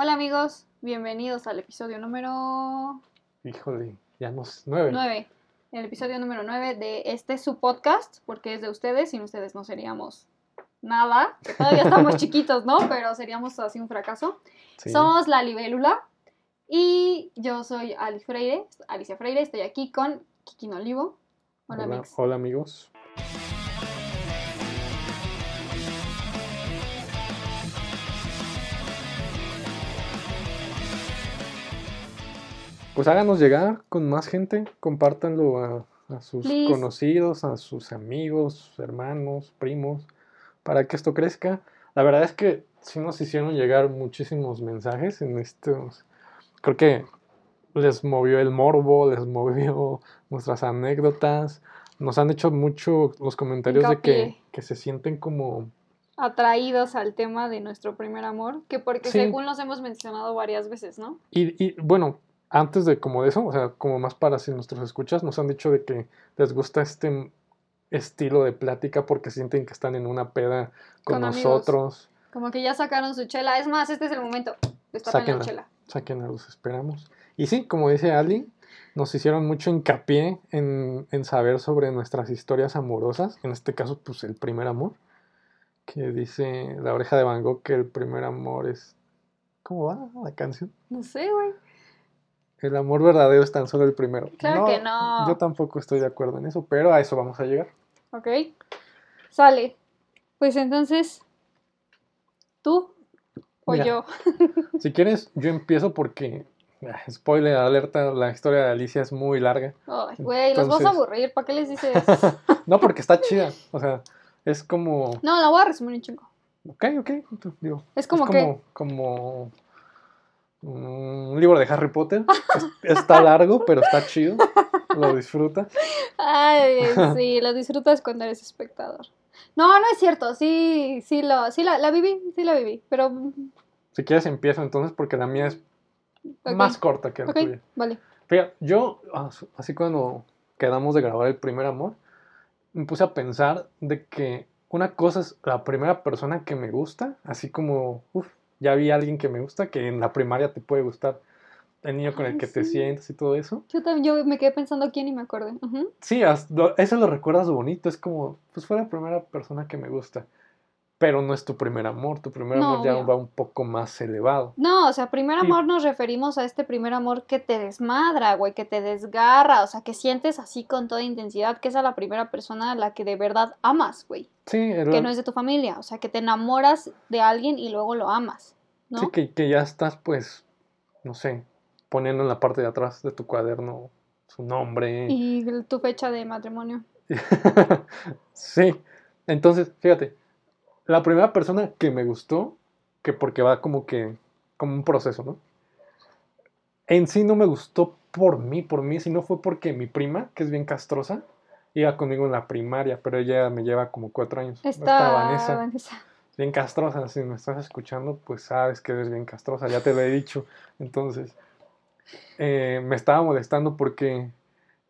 Hola amigos, bienvenidos al episodio número Híjole, ya nos... Nueve. 9. El episodio número 9 de este su podcast, porque es de ustedes, sin ustedes no seríamos nada, que todavía estamos chiquitos, ¿no? Pero seríamos así un fracaso. Sí. Somos La Libélula y yo soy Ali Freire, Alicia Freire, estoy aquí con Kiki Olivo. Hola, Hola, Mix. hola, amigos. Pues háganos llegar con más gente, compártanlo a, a sus Please. conocidos, a sus amigos, hermanos, primos, para que esto crezca. La verdad es que sí nos hicieron llegar muchísimos mensajes en estos. Creo que les movió el morbo, les movió nuestras anécdotas. Nos han hecho mucho los comentarios de que, que se sienten como. Atraídos al tema de nuestro primer amor, que porque Sí. según los hemos mencionado varias veces, ¿no? Y, y, bueno, antes de como de eso, o sea, como más para si nuestros escuchas, nos han dicho de que les gusta este estilo de plática porque sienten que están en una peda con, Con amigos. nosotros. Como que ya sacaron su chela. Es más, este es el momento. Destapen la Sáquenla. chela. Saquen los esperamos. Y sí, como dice Ali, nos hicieron mucho hincapié en, en saber sobre nuestras historias amorosas. En este caso, pues el primer amor. Que dice la oreja de Van Gogh que el primer amor es. ¿Cómo va la canción? No sé, güey. El amor verdadero es tan solo el primero. Claro que no. Yo tampoco estoy de acuerdo en eso, pero a eso vamos a llegar. Ok. Sale. Pues entonces, ¿tú o Mira. yo? Si quieres, yo empiezo porque. ah, Spoiler, alerta, la historia de Alicia es muy larga. Ay, güey, los vas a aburrir. ¿Para qué les dices? No, porque está chida. O sea, es como. No, la voy a resumir un chingo. Ok, ok. Digo, Es como, es que. como, como un libro de Harry Potter. Es- está largo, pero está chido. Lo disfrutas. Ay, sí, lo disfrutas cuando eres espectador. No, no es cierto. Sí, sí, lo, sí la, la viví, sí la viví. Pero. Si quieres, empiezo entonces, porque la mía es más corta que la Ok, tuya. vale. Fíjate, yo, as- así cuando quedamos de grabar el primer amor, me puse a pensar de que una cosa es la primera persona que me gusta, así como, uff, ya vi a alguien que me gusta, que en la primaria te puede gustar, el niño con el que te sí. sientes y todo eso. Yo también yo me quedé pensando quién y me acordé. Ujú. Sí, as- lo- eso lo recuerdas bonito, es como, pues fue la primera persona que me gusta, pero no es tu primer amor, tu primer No, amor ya obvio. va un poco más elevado. No, o sea, primer Sí. amor nos referimos a este primer amor que te desmadra, güey, que te desgarra, o sea, que sientes así con toda intensidad, que es a la primera persona a la que de verdad amas, güey, Sí, el- que no es de tu familia, o sea, que te enamoras de alguien y luego lo amas, ¿no? Sí, que, que ya estás, pues, no sé, poniendo en la parte de atrás de tu cuaderno su nombre. Y tu fecha de matrimonio. sí, entonces, fíjate, la primera persona que me gustó, que porque va como que, como un proceso, ¿no? En sí no me gustó por mí, por mí, sino fue porque mi prima, que es bien castrosa, iba conmigo en la primaria, pero ella me lleva como cuatro años. Está Vanessa. Vanessa. bien castrosa. Si me estás escuchando, pues sabes que eres bien castrosa, ya te lo he dicho. Entonces, eh, me estaba molestando porque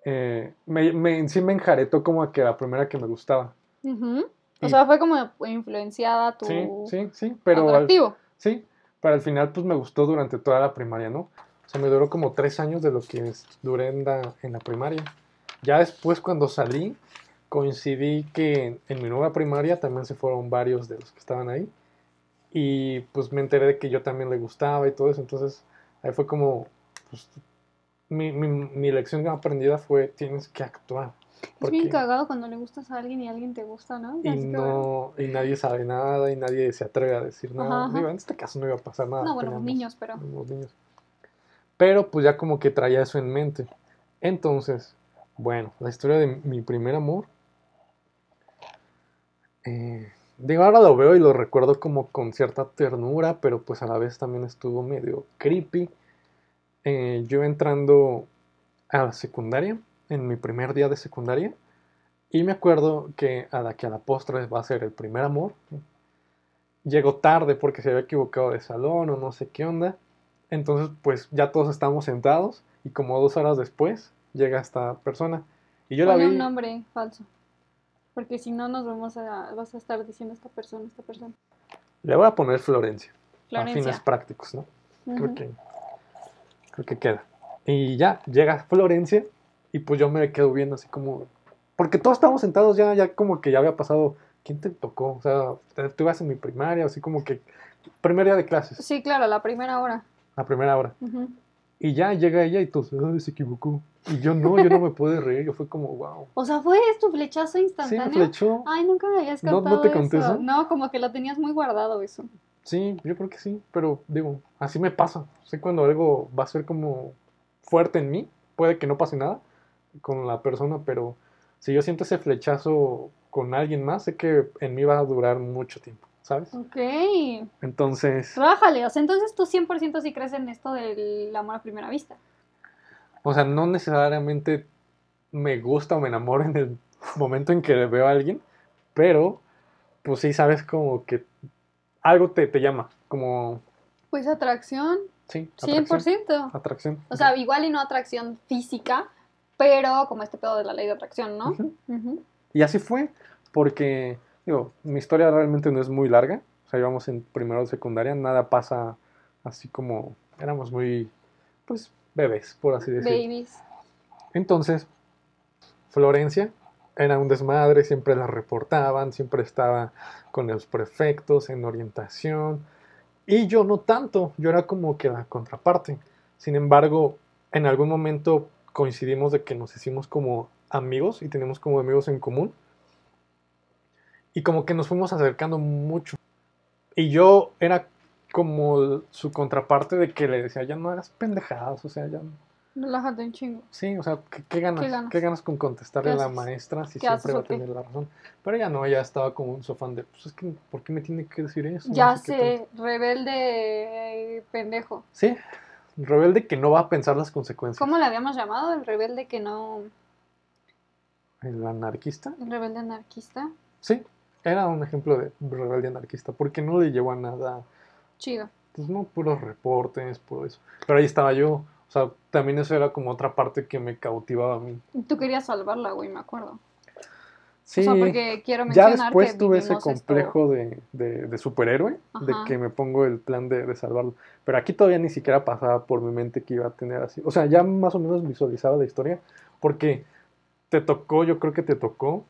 eh, me, me- en sí me enjaretó como a que la primera que me gustaba. Ujú. O Y- sea, fue como influenciada tu Sí, sí, sí, pero al, sí, pero al final pues me gustó durante toda la primaria, ¿no? O sea, me duró como tres años de lo que duré en la, en la primaria. Ya después cuando salí, coincidí que en, en mi nueva primaria también se fueron varios de los que estaban ahí. Y pues me enteré de que yo también le gustaba y todo eso. Entonces ahí fue como, pues, mi, mi, mi lección aprendida fue, tienes que actuar. Es bien cagado cuando le gustas a alguien y alguien te gusta, ¿no? y Así no y nadie sabe nada y nadie se atreve a decir nada. Ajá, ajá. Digo, en este caso no iba a pasar nada. No, bueno, teníamos- niños, pero... éramos niños. Pero pues ya como que traía eso en mente. Entonces, bueno, la historia de mi primer amor. eh, digo, ahora lo veo y lo recuerdo como con cierta ternura, pero pues a la vez también estuvo medio creepy. Eh, yo entrando a la secundaria, en mi primer día de secundaria, y me acuerdo que a la que a la postre va a ser el primer amor, llegó tarde porque se había equivocado de salón o no sé qué onda. Entonces, pues ya todos estamos sentados y como dos horas después llega esta persona. Y yo la Ponle vi. un nombre falso. Porque si no nos vamos a, vas a estar diciendo esta persona, esta persona. Le voy a poner Florencia. A fines Florencia. prácticos, ¿no? creo Ujú. que creo que queda. Y ya, llega Florencia y pues yo me quedo viendo así como porque todos estábamos sentados ya ya como que ya había pasado ¿quién te tocó? O sea, tú ibas en mi primaria, así como que primer día de clases, Sí, claro, la primera hora. la primera hora. Ujú. Y ya llega ella y "Ay, se equivocó. Y yo no, yo no me pude reír, yo fue como, wow. O sea, ¿fue tu flechazo Sí, instantáneo? me flechó. Ay, nunca me habías ¿No- contado no te conté eso? No, como que lo tenías muy guardado eso. Sí, yo creo que sí, pero digo, así me pasa. Sé cuando algo va a ser como fuerte en mí, puede que no pase nada con la persona, pero si yo siento ese flechazo con alguien más, sé que en mí va a durar mucho tiempo, ¿sabes? Ok. Entonces, Rájale, o sea, entonces tú 100% sí crees en esto del amor a primera vista. o sea, no necesariamente me gusta o me enamoro en el momento en que veo a alguien, pero pues sí sabes como que algo te, te llama, como, Pues atracción, sí, atracción. 100%. atracción. O sea, igual y no atracción física, pero como este pedo de la ley de atracción, ¿no? Y así fue, porque, digo, mi historia realmente no es muy larga. O sea, íbamos en primero de secundaria, nada pasa así como, éramos muy, pues, bebés, por así decirlo. Babies. Entonces, Florencia era un desmadre, siempre la reportaban, siempre estaba con los prefectos en orientación. Y yo no tanto, yo era como que la contraparte. Sin embargo, en algún momento coincidimos de que nos hicimos como amigos y tenemos como amigos en común. Y como que nos fuimos acercando mucho. Y yo era como su contraparte de que le decía, ya no hagas pendejadas, o sea, ya no. Relájate un chingo. Sí, o sea, ¿qué, qué ganas? ¿Qué ¿Qué ganas? ganas? con contestarle a ¿Qué la maestra si ¿Qué siempre haces va a tener la razón? Pero ella no, ella estaba como un sofán de, pues es que, ¿por qué me tiene que decir eso? No Ya sé qué sé, rebelde eh, pendejo. Sí, rebelde que no va a pensar las consecuencias. ¿Cómo le habíamos llamado? El rebelde que no. ¿El anarquista? El rebelde anarquista. Sí, era un ejemplo de rebelde anarquista, porque no le llevó a nada, Chido. pues no, puros reportes, puro eso. Pero ahí estaba yo, o sea, también eso era como otra parte que me cautivaba a mí. Tú querías salvarla, güey, me acuerdo. Sí, O sea, porque quiero Ya después que tuve ese complejo de, de- de superhéroe, de que me pongo el plan de, de salvarlo. Pero aquí todavía ni siquiera pasaba por mi mente que iba a tener así. O sea, ya más o menos visualizaba la historia, porque te tocó, yo creo que te tocó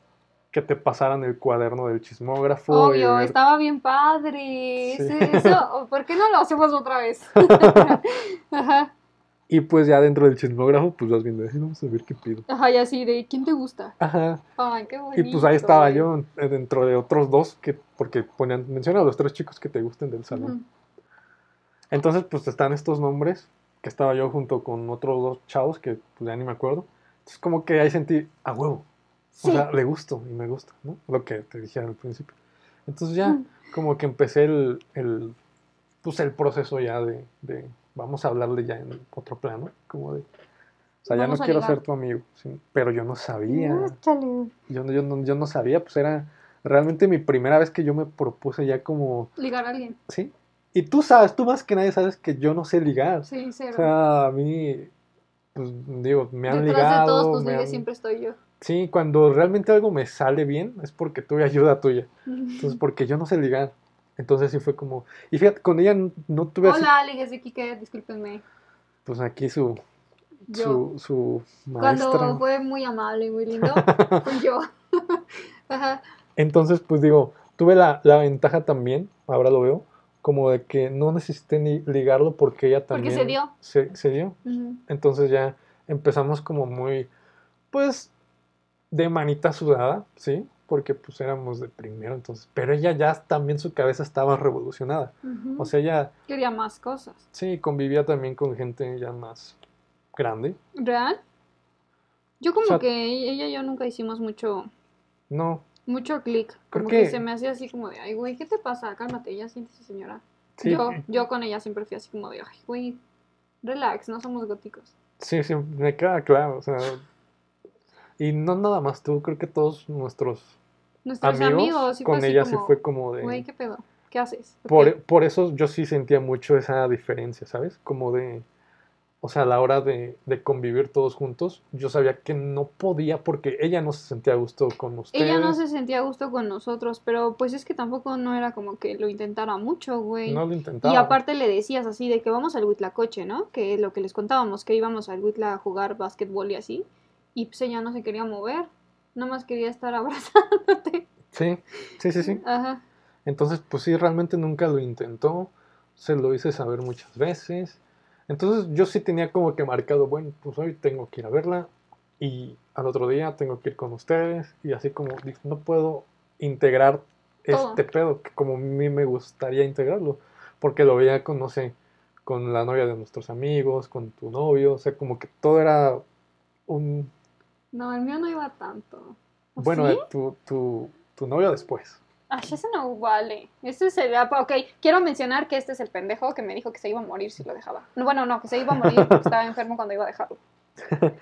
que te pasaran el cuaderno del chismógrafo. Obvio, ver- estaba bien padre. Sí. Eso, ¿por qué no lo hacemos otra vez? Ajá. Y pues ya dentro del chismógrafo, pues vas viendo, "Ay, vamos a ver qué pido. Ajá, y así de ¿quién te gusta? Ajá. Ay, qué bonito. Y pues ahí estaba yo eh, dentro de otros dos, que, porque ponían, menciona a los tres chicos que te gusten del salón. Ujú. Entonces, pues están estos nombres, que estaba yo junto con otros dos chavos que pues ya ni me acuerdo. Entonces, como que ahí sentí, a huevo. Sí. O sea, le gusto y me gusta, ¿no? Lo que te dije al principio. Entonces ya, Mm. como que empecé el, el, pues el proceso ya de, de, vamos a hablarle ya en otro plano, como de, o sea, ya no quiero ser tu amigo, ¿sí? pero yo no sabía, yo, no- yo, no, yo no sabía, pues era realmente mi primera vez que yo me propuse ya como, Ligar a alguien. ¿sí? Y tú sabes, tú más que nadie sabes que yo no sé ligar. Sí, cero. O sea, a mí, pues digo, me han Detrás de todos ligado. tus me ligues han- siempre estoy yo. Sí, cuando realmente algo me sale bien es porque tuve ayuda tuya. Entonces, porque yo no sé ligar. Entonces sí fue como... Y fíjate, con ella no, tuve así, Hola, ligues de Kike, discúlpenme. pues aquí su, Yo. su, su maestra. Cuando fue muy amable y muy lindo, fui yo. Ajá. Entonces, pues digo, tuve la, la ventaja también, ahora lo veo, como de que no necesité ni ligarlo porque ella Porque también... se dio. Se, se dio. Entonces ya empezamos como muy, pues, de manita sudada, ¿sí? Porque pues éramos de primero, entonces. Pero ella ya también su cabeza estaba revolucionada. O sea, ella Quería más cosas. sí convivía también con gente ya más grande. ¿Real? Yo como O sea- que ella y yo nunca hicimos mucho, No, mucho clic. Como que- se me hacía así como de, ay, güey, ¿qué te pasa? Cálmate, ya siéntese, señora. sí, Yo, yo con ella siempre fui así como de, ay, güey, relax, no somos góticos. sí, sí, me queda claro, o sea. Y no nada más tú, creo que todos nuestros Nuestros amigos, amigos, fue con ella como, sí fue como de... Güey, ¿qué pedo? ¿Qué haces? ¿Por Por, eso yo sí sentía mucho esa diferencia, ¿sabes? Como de, o sea, a la hora de, de convivir todos juntos, yo sabía que no podía porque ella no se sentía a gusto con ustedes. Ella no se sentía a gusto con nosotros, pero pues es que tampoco no era como que lo intentara mucho, güey. No lo intentaba. Y aparte le decías así de que vamos al Huitlacoche, ¿no? Que es lo que les contábamos, que íbamos al Huitla a jugar básquetbol y así. Y pues ella no se quería mover, más quería estar abrazándote. Sí, sí, sí, sí. Ajá. Entonces, pues sí, realmente nunca lo intentó. Se lo hice saber muchas veces. Entonces yo sí tenía como que marcado, bueno, pues hoy tengo que ir a verla y al otro día tengo que ir con ustedes y así como no puedo integrar Todo. este pedo que como a mí me gustaría integrarlo, porque lo veía con, no sé, con la novia de nuestros amigos, con tu novio, o sea, como que todo era un... No, el mío no iba tanto. ¿O Bueno, sí? eh, tu, tu, tu novio después. Ay, ese no vale. Este sería. Ok, quiero mencionar que este es el pendejo que me dijo que se iba a morir si lo dejaba. No, bueno, no, que se iba a morir porque estaba enfermo cuando iba a dejarlo.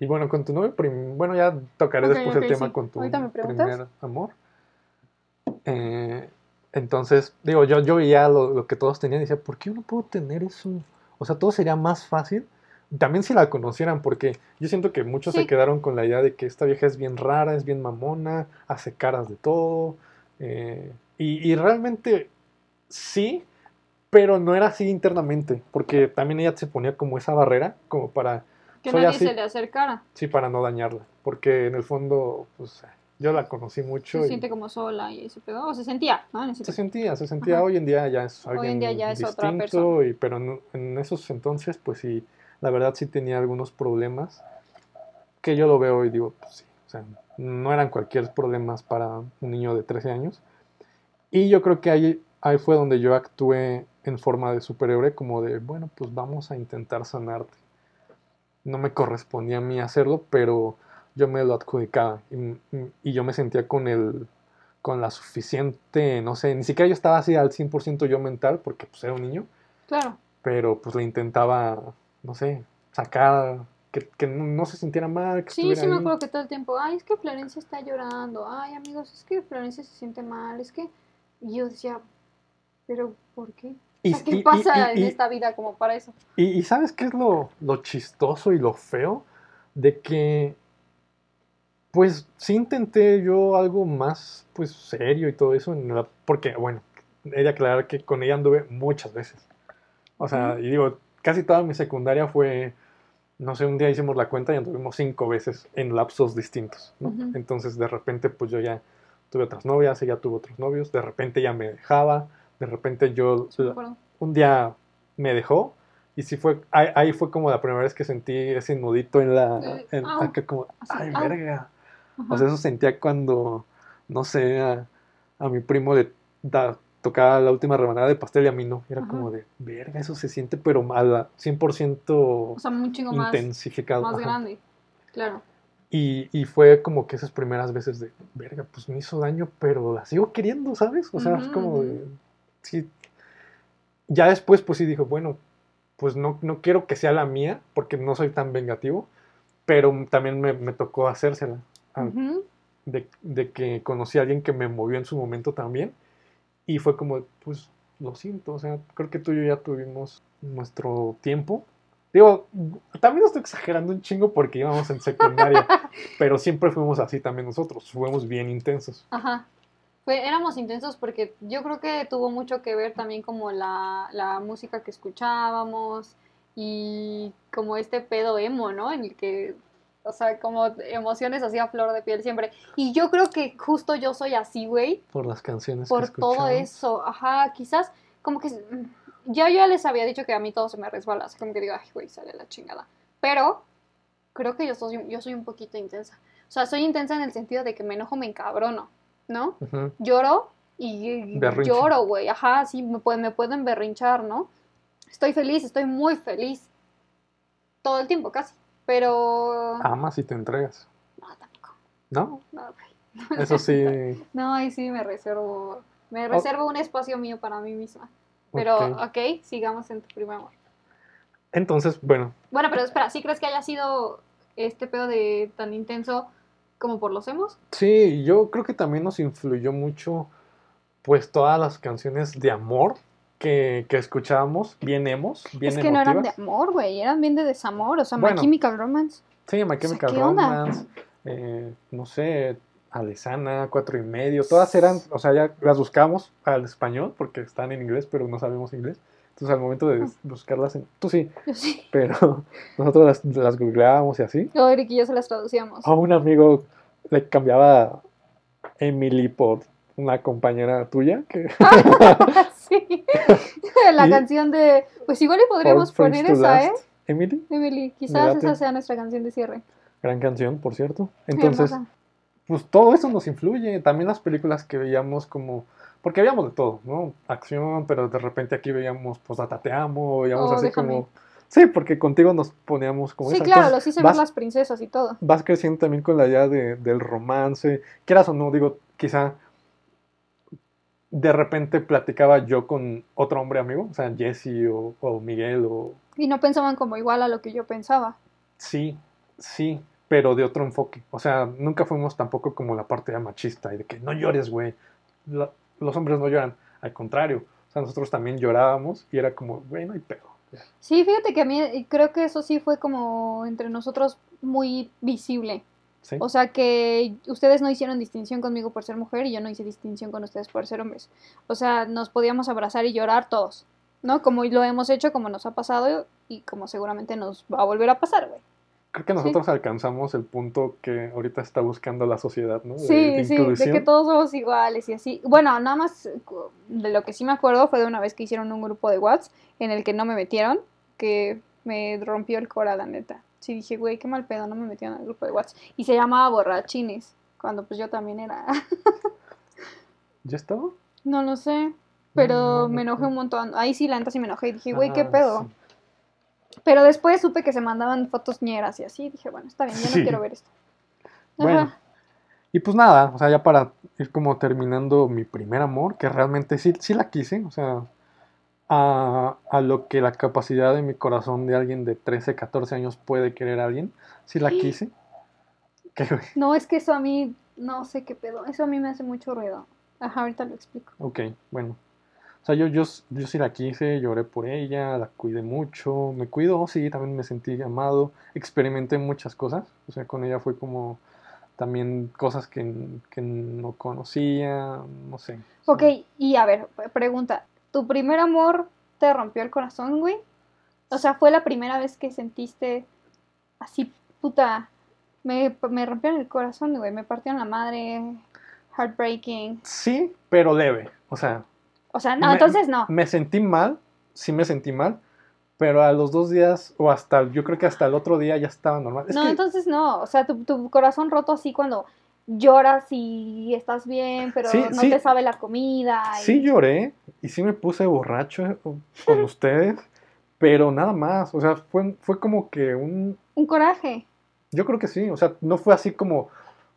Y bueno, con tu novio, prim- bueno, ya tocaré después el tema sí. con tu primer amor. Eh, entonces, digo, yo, yo veía lo, lo que todos tenían y decía, ¿por qué yo no puedo tener eso? O sea, todo sería más fácil. También si la conocieran, porque yo siento que muchos Sí. se quedaron con la idea de que esta vieja es bien rara, es bien mamona, hace caras de todo. eh, y, y realmente sí, pero no era así internamente, porque también ella se ponía como esa barrera, como para Que nadie así. se le acercara. Sí, para no dañarla, porque en el fondo, pues yo la conocí mucho Se y siente como sola y ese pedo. O se sentía, ¿no? Se sentía, se sentía, Ajá. hoy en día ya es Hoy en alguien día ya es otra distinto, persona. y, pero en, en esos entonces, pues sí, la verdad sí tenía algunos problemas, que yo lo veo y digo, pues sí, o sea, no eran cualquier problemas para un niño de 13 años, y yo creo que ahí, ahí fue donde yo actué en forma de superhéroe, como de, bueno, pues vamos a intentar sanarte. No me correspondía a mí hacerlo, pero yo me lo adjudicaba y, y yo me sentía con el con la suficiente, no sé, ni siquiera yo estaba así al 100% yo mental, porque pues era un niño, Claro. pero pues le intentaba, no sé, sacar, que, que no, se sintiera mal, que Sí, sí me acuerdo que todo el tiempo, ay, es que Florencia está llorando, ay, amigos, es que Florencia se siente mal, es que y yo decía, pero ¿por qué? Y- O sea, ¿Qué y- pasa y- en esta vida como para eso? Y, ¿sabes qué es lo, lo chistoso y lo feo? De que, pues sí intenté yo algo más, pues serio y todo eso, porque, bueno, he de aclarar que con ella anduve muchas veces. O sea, y digo, casi toda mi secundaria fue, no sé, un día hicimos la cuenta y anduvimos cinco veces en lapsos distintos, ¿no? Entonces, de repente, pues yo ya tuve otras novias, ella tuvo otros novios, de repente ella me dejaba, de repente yo Sí un día me dejó y sí fue ahí, ahí fue como la primera vez que sentí ese nudito en la en- au. acá como ay verga Ajá. o sea eso sentía cuando no sé a, a mi primo le da- tocaba la última rebanada de pastel y a mí no era Ajá. como de verga eso se siente pero mal 100% o sea, un chingo más, intensificado más ajá. grande. Claro. Y, y fue como que esas primeras veces de, verga, pues me hizo daño, pero la sigo queriendo, ¿sabes? O sea, es Ujú, como de, sí. Ya después, pues sí dijo, bueno, pues no, no quiero que sea la mía, porque no soy tan vengativo, pero también me, me tocó hacérsela. ah, Ujú. De, de que conocí a alguien que me movió en su momento también, y fue como, pues lo siento, o sea, creo que tú y yo ya tuvimos nuestro tiempo. Digo, también estoy exagerando un chingo porque íbamos en secundaria, pero siempre fuimos así también nosotros, fuimos bien intensos. Ajá. Fue, éramos intensos porque yo creo que tuvo mucho que ver también como la, la música que escuchábamos y como este pedo emo, ¿no? En el que, o sea, como emociones así a flor de piel siempre. Y yo creo que justo yo soy así, güey, Por las canciones por que todo eso. Ajá, quizás como que... mm, Ya yo ya les había dicho que a mí todo se me resbala, así como que digo, ay, güey, sale la chingada. Pero creo que yo soy, yo soy un poquito intensa. O sea, soy intensa en el sentido de que me enojo, me encabrono, ¿no? Lloro y Berrinche. lloro, güey. Ajá, sí, me, pueden, me pueden berrinchar, ¿no? Estoy feliz, estoy muy feliz. Todo el tiempo, casi. Pero... Amas y te entregas, No, tampoco. ¿no? No. Eso sí. No, ahí sí me reservo... Me reservo un espacio mío para mí misma. Pero, ok. ok, sigamos en tu primer amor. Entonces, bueno, Bueno, pero espera, ¿sí crees que haya sido este pedo de tan intenso como por los emos? sí, yo creo que también nos influyó mucho, pues todas las canciones de amor que, que escuchábamos, bien emos, bien Es que no eran de amor, güey, eran bien de desamor. O sea, Bueno. My Chemical Romance. Sí, My Chemical ¿qué onda? Romance, eh, no sé, Alesana, Cuatro y Medio, todas eran, o sea, ya las buscamos al español porque están en inglés, pero no sabemos inglés. Entonces al momento de buscarlas, en, tú sí, Yo sí. pero nosotros las, las googleábamos y así. O Eric y yo se las traducíamos. A un amigo le cambiaba Emily por una compañera tuya que sí. La Y- canción de. Pues igual y podríamos poner esa, ¿eh? Emily, Emily, quizás esa sea nuestra canción de cierre. gran canción, por cierto. Entonces, pues todo eso nos influye. También las películas que veíamos como... Porque veíamos de todo, ¿no? Acción, pero de repente aquí veíamos, pues, Te Amo, veíamos Oh, así déjame. como... Sí, porque contigo nos poníamos como Sí, esa. claro, Entonces, los hice vas, ver las princesas y todo. vas creciendo también con la idea de- del romance. Quieras o no, digo, quizá de repente platicaba yo con otro hombre amigo, o sea, Jesse o, o Miguel o... Y no pensaban como igual a lo que yo pensaba. Sí, sí, pero de otro enfoque. O sea, nunca fuimos tampoco como la parte ya machista y de que no llores, güey. Los hombres no lloran. Al contrario, o sea, nosotros también llorábamos y era como, güey, no hay pedo. Sí, fíjate que a mí creo que eso sí fue como entre nosotros muy visible. ¿Sí? O sea que ustedes no hicieron distinción conmigo por ser mujer y yo no hice distinción con ustedes por ser hombres. O sea, nos podíamos abrazar y llorar todos, ¿no? Como lo hemos hecho, como nos ha pasado y como seguramente nos va a volver a pasar, güey. Creo que nosotros alcanzamos el punto que ahorita está buscando la sociedad, ¿no? De- Sí, de sí, de que todos somos iguales y así. Bueno, nada más de lo que sí me acuerdo fue de una vez que hicieron un grupo de WhatsApp en el que no me metieron, que me rompió el cora, la neta. Sí, dije, güey, qué mal pedo, no me metieron al grupo de WhatsApp. Y se llamaba Borrachines, cuando pues yo también era. ¿Ya estaba? no lo sé, pero No, no me enojé un montón. Ahí sí, la neta sí me enojé y dije, güey, qué Ah, pedo. sí. Pero después supe que se mandaban fotos ñeras y así. Dije, bueno, está bien, yo no Sí. quiero ver esto. Bueno. Y pues nada, o sea, ya para ir como terminando mi primer amor, que realmente sí, sí la quise, o sea, a, a lo que la capacidad de mi corazón de alguien de 13, 14 años puede querer a alguien, sí la quise. No, es que eso a mí, no sé qué pedo. Eso a mí me hace mucho ruido. Ajá, ahorita lo explico. Ok, bueno. O sea, yo, yo, yo sí la quise, lloré por ella, la cuidé mucho, me cuidó, sí, también me sentí amado, experimenté muchas cosas, o sea, con ella fue como también cosas que, que no conocía, no sé. Ok, y a ver, pregunta. ¿Tu primer amor te rompió el corazón, güey? O sea, ¿fue la primera vez que sentiste así, puta, me, me rompieron el corazón, güey, me partieron la madre, heartbreaking? Sí, pero leve, o sea, O sea, no, Me- entonces no. me sentí mal, sí me sentí mal, pero a los dos días, o hasta, yo creo que hasta el otro día ya estaba normal. Es no, que, entonces no. O sea, tu, tu corazón roto así cuando lloras y estás bien, pero Sí, no sí. te sabe la comida. y- sí lloré y sí me puse borracho con ustedes, pero nada más, o sea, fue, fue como que un, Un coraje. yo creo que sí, o sea, no fue así como,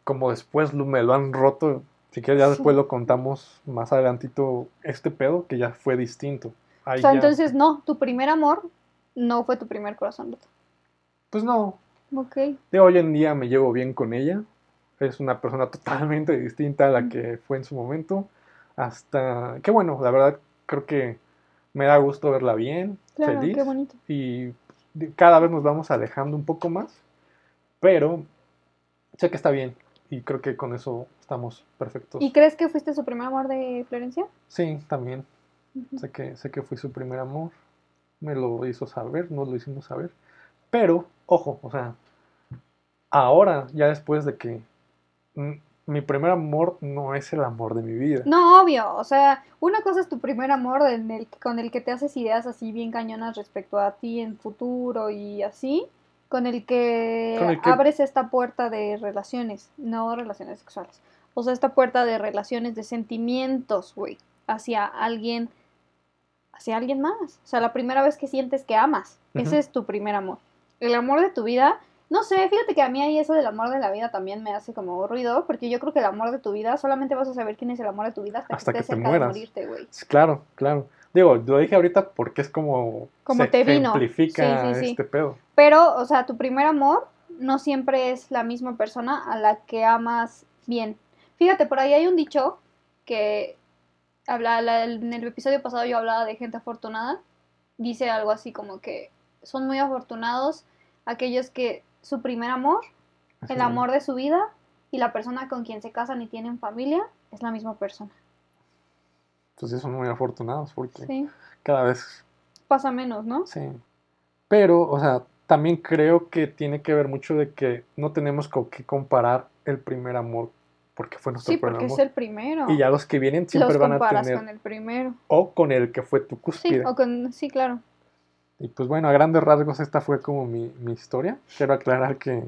como después me lo han roto, si quieres ya Sí. después lo contamos más adelantito, este pedo que ya fue distinto. Ahí O sea, ya- entonces no, tu primer amor no fue tu primer corazón roto. Pues no, Ok. De hoy en día me llevo bien con ella. Es una persona totalmente distinta a la que fue en su momento. Hasta que bueno, la verdad creo que me da gusto verla bien, Claro, feliz. qué bonito. Y cada vez nos vamos alejando un poco más. Pero sé que está bien. Y creo que con eso estamos perfectos. ¿Y crees que fuiste su primer amor de Florencia? Sí, también. Sé que, sé que fui su primer amor. Me lo hizo saber, nos lo hicimos saber. Pero, ojo, o sea, ahora, ya después de que mi primer amor no es el amor de mi vida. No, obvio. O sea, una cosa es tu primer amor en el- con el que te haces ideas así bien cañonas respecto a ti en futuro y así. Con el que, Con el que- abres esta puerta de relaciones, no relaciones sexuales. O sea, esta puerta de relaciones de sentimientos, güey, hacia alguien, hacia alguien más. O sea, la primera vez que sientes que amas, ese es tu primer amor. El amor de tu vida, no sé, fíjate que a mí ahí eso del amor de la vida también me hace como ruido, porque yo creo que el amor de tu vida solamente vas a saber quién es el amor de tu vida hasta, Hasta que que te cerca de mueras. morirte, güey. Claro, claro. Digo, lo dije ahorita porque es como, Como se te vino. ejemplifica Sí, sí, sí. este pedo. Pero, o sea, tu primer amor no siempre es la misma persona a la que amas bien. Fíjate, por ahí hay un dicho que habla, la- en el episodio pasado yo hablaba de gente afortunada. Dice algo así como que son muy afortunados aquellos que su primer amor, el Ajá. amor de su vida y la persona con quien se casan y tienen familia es la misma persona. Entonces son muy afortunados porque Sí, cada vez pasa menos, ¿no? Sí. Pero, o sea, también creo que tiene que ver mucho de que no tenemos con qué comparar el primer amor, porque fue nuestro Sí, primer porque es amor. el primero. Y ya los que vienen siempre Los van a tener, con el primero. o con el que fue tu Sí, cúspide. o con, sí, claro. Y pues bueno, a grandes rasgos esta fue como mi, mi historia. Quiero aclarar que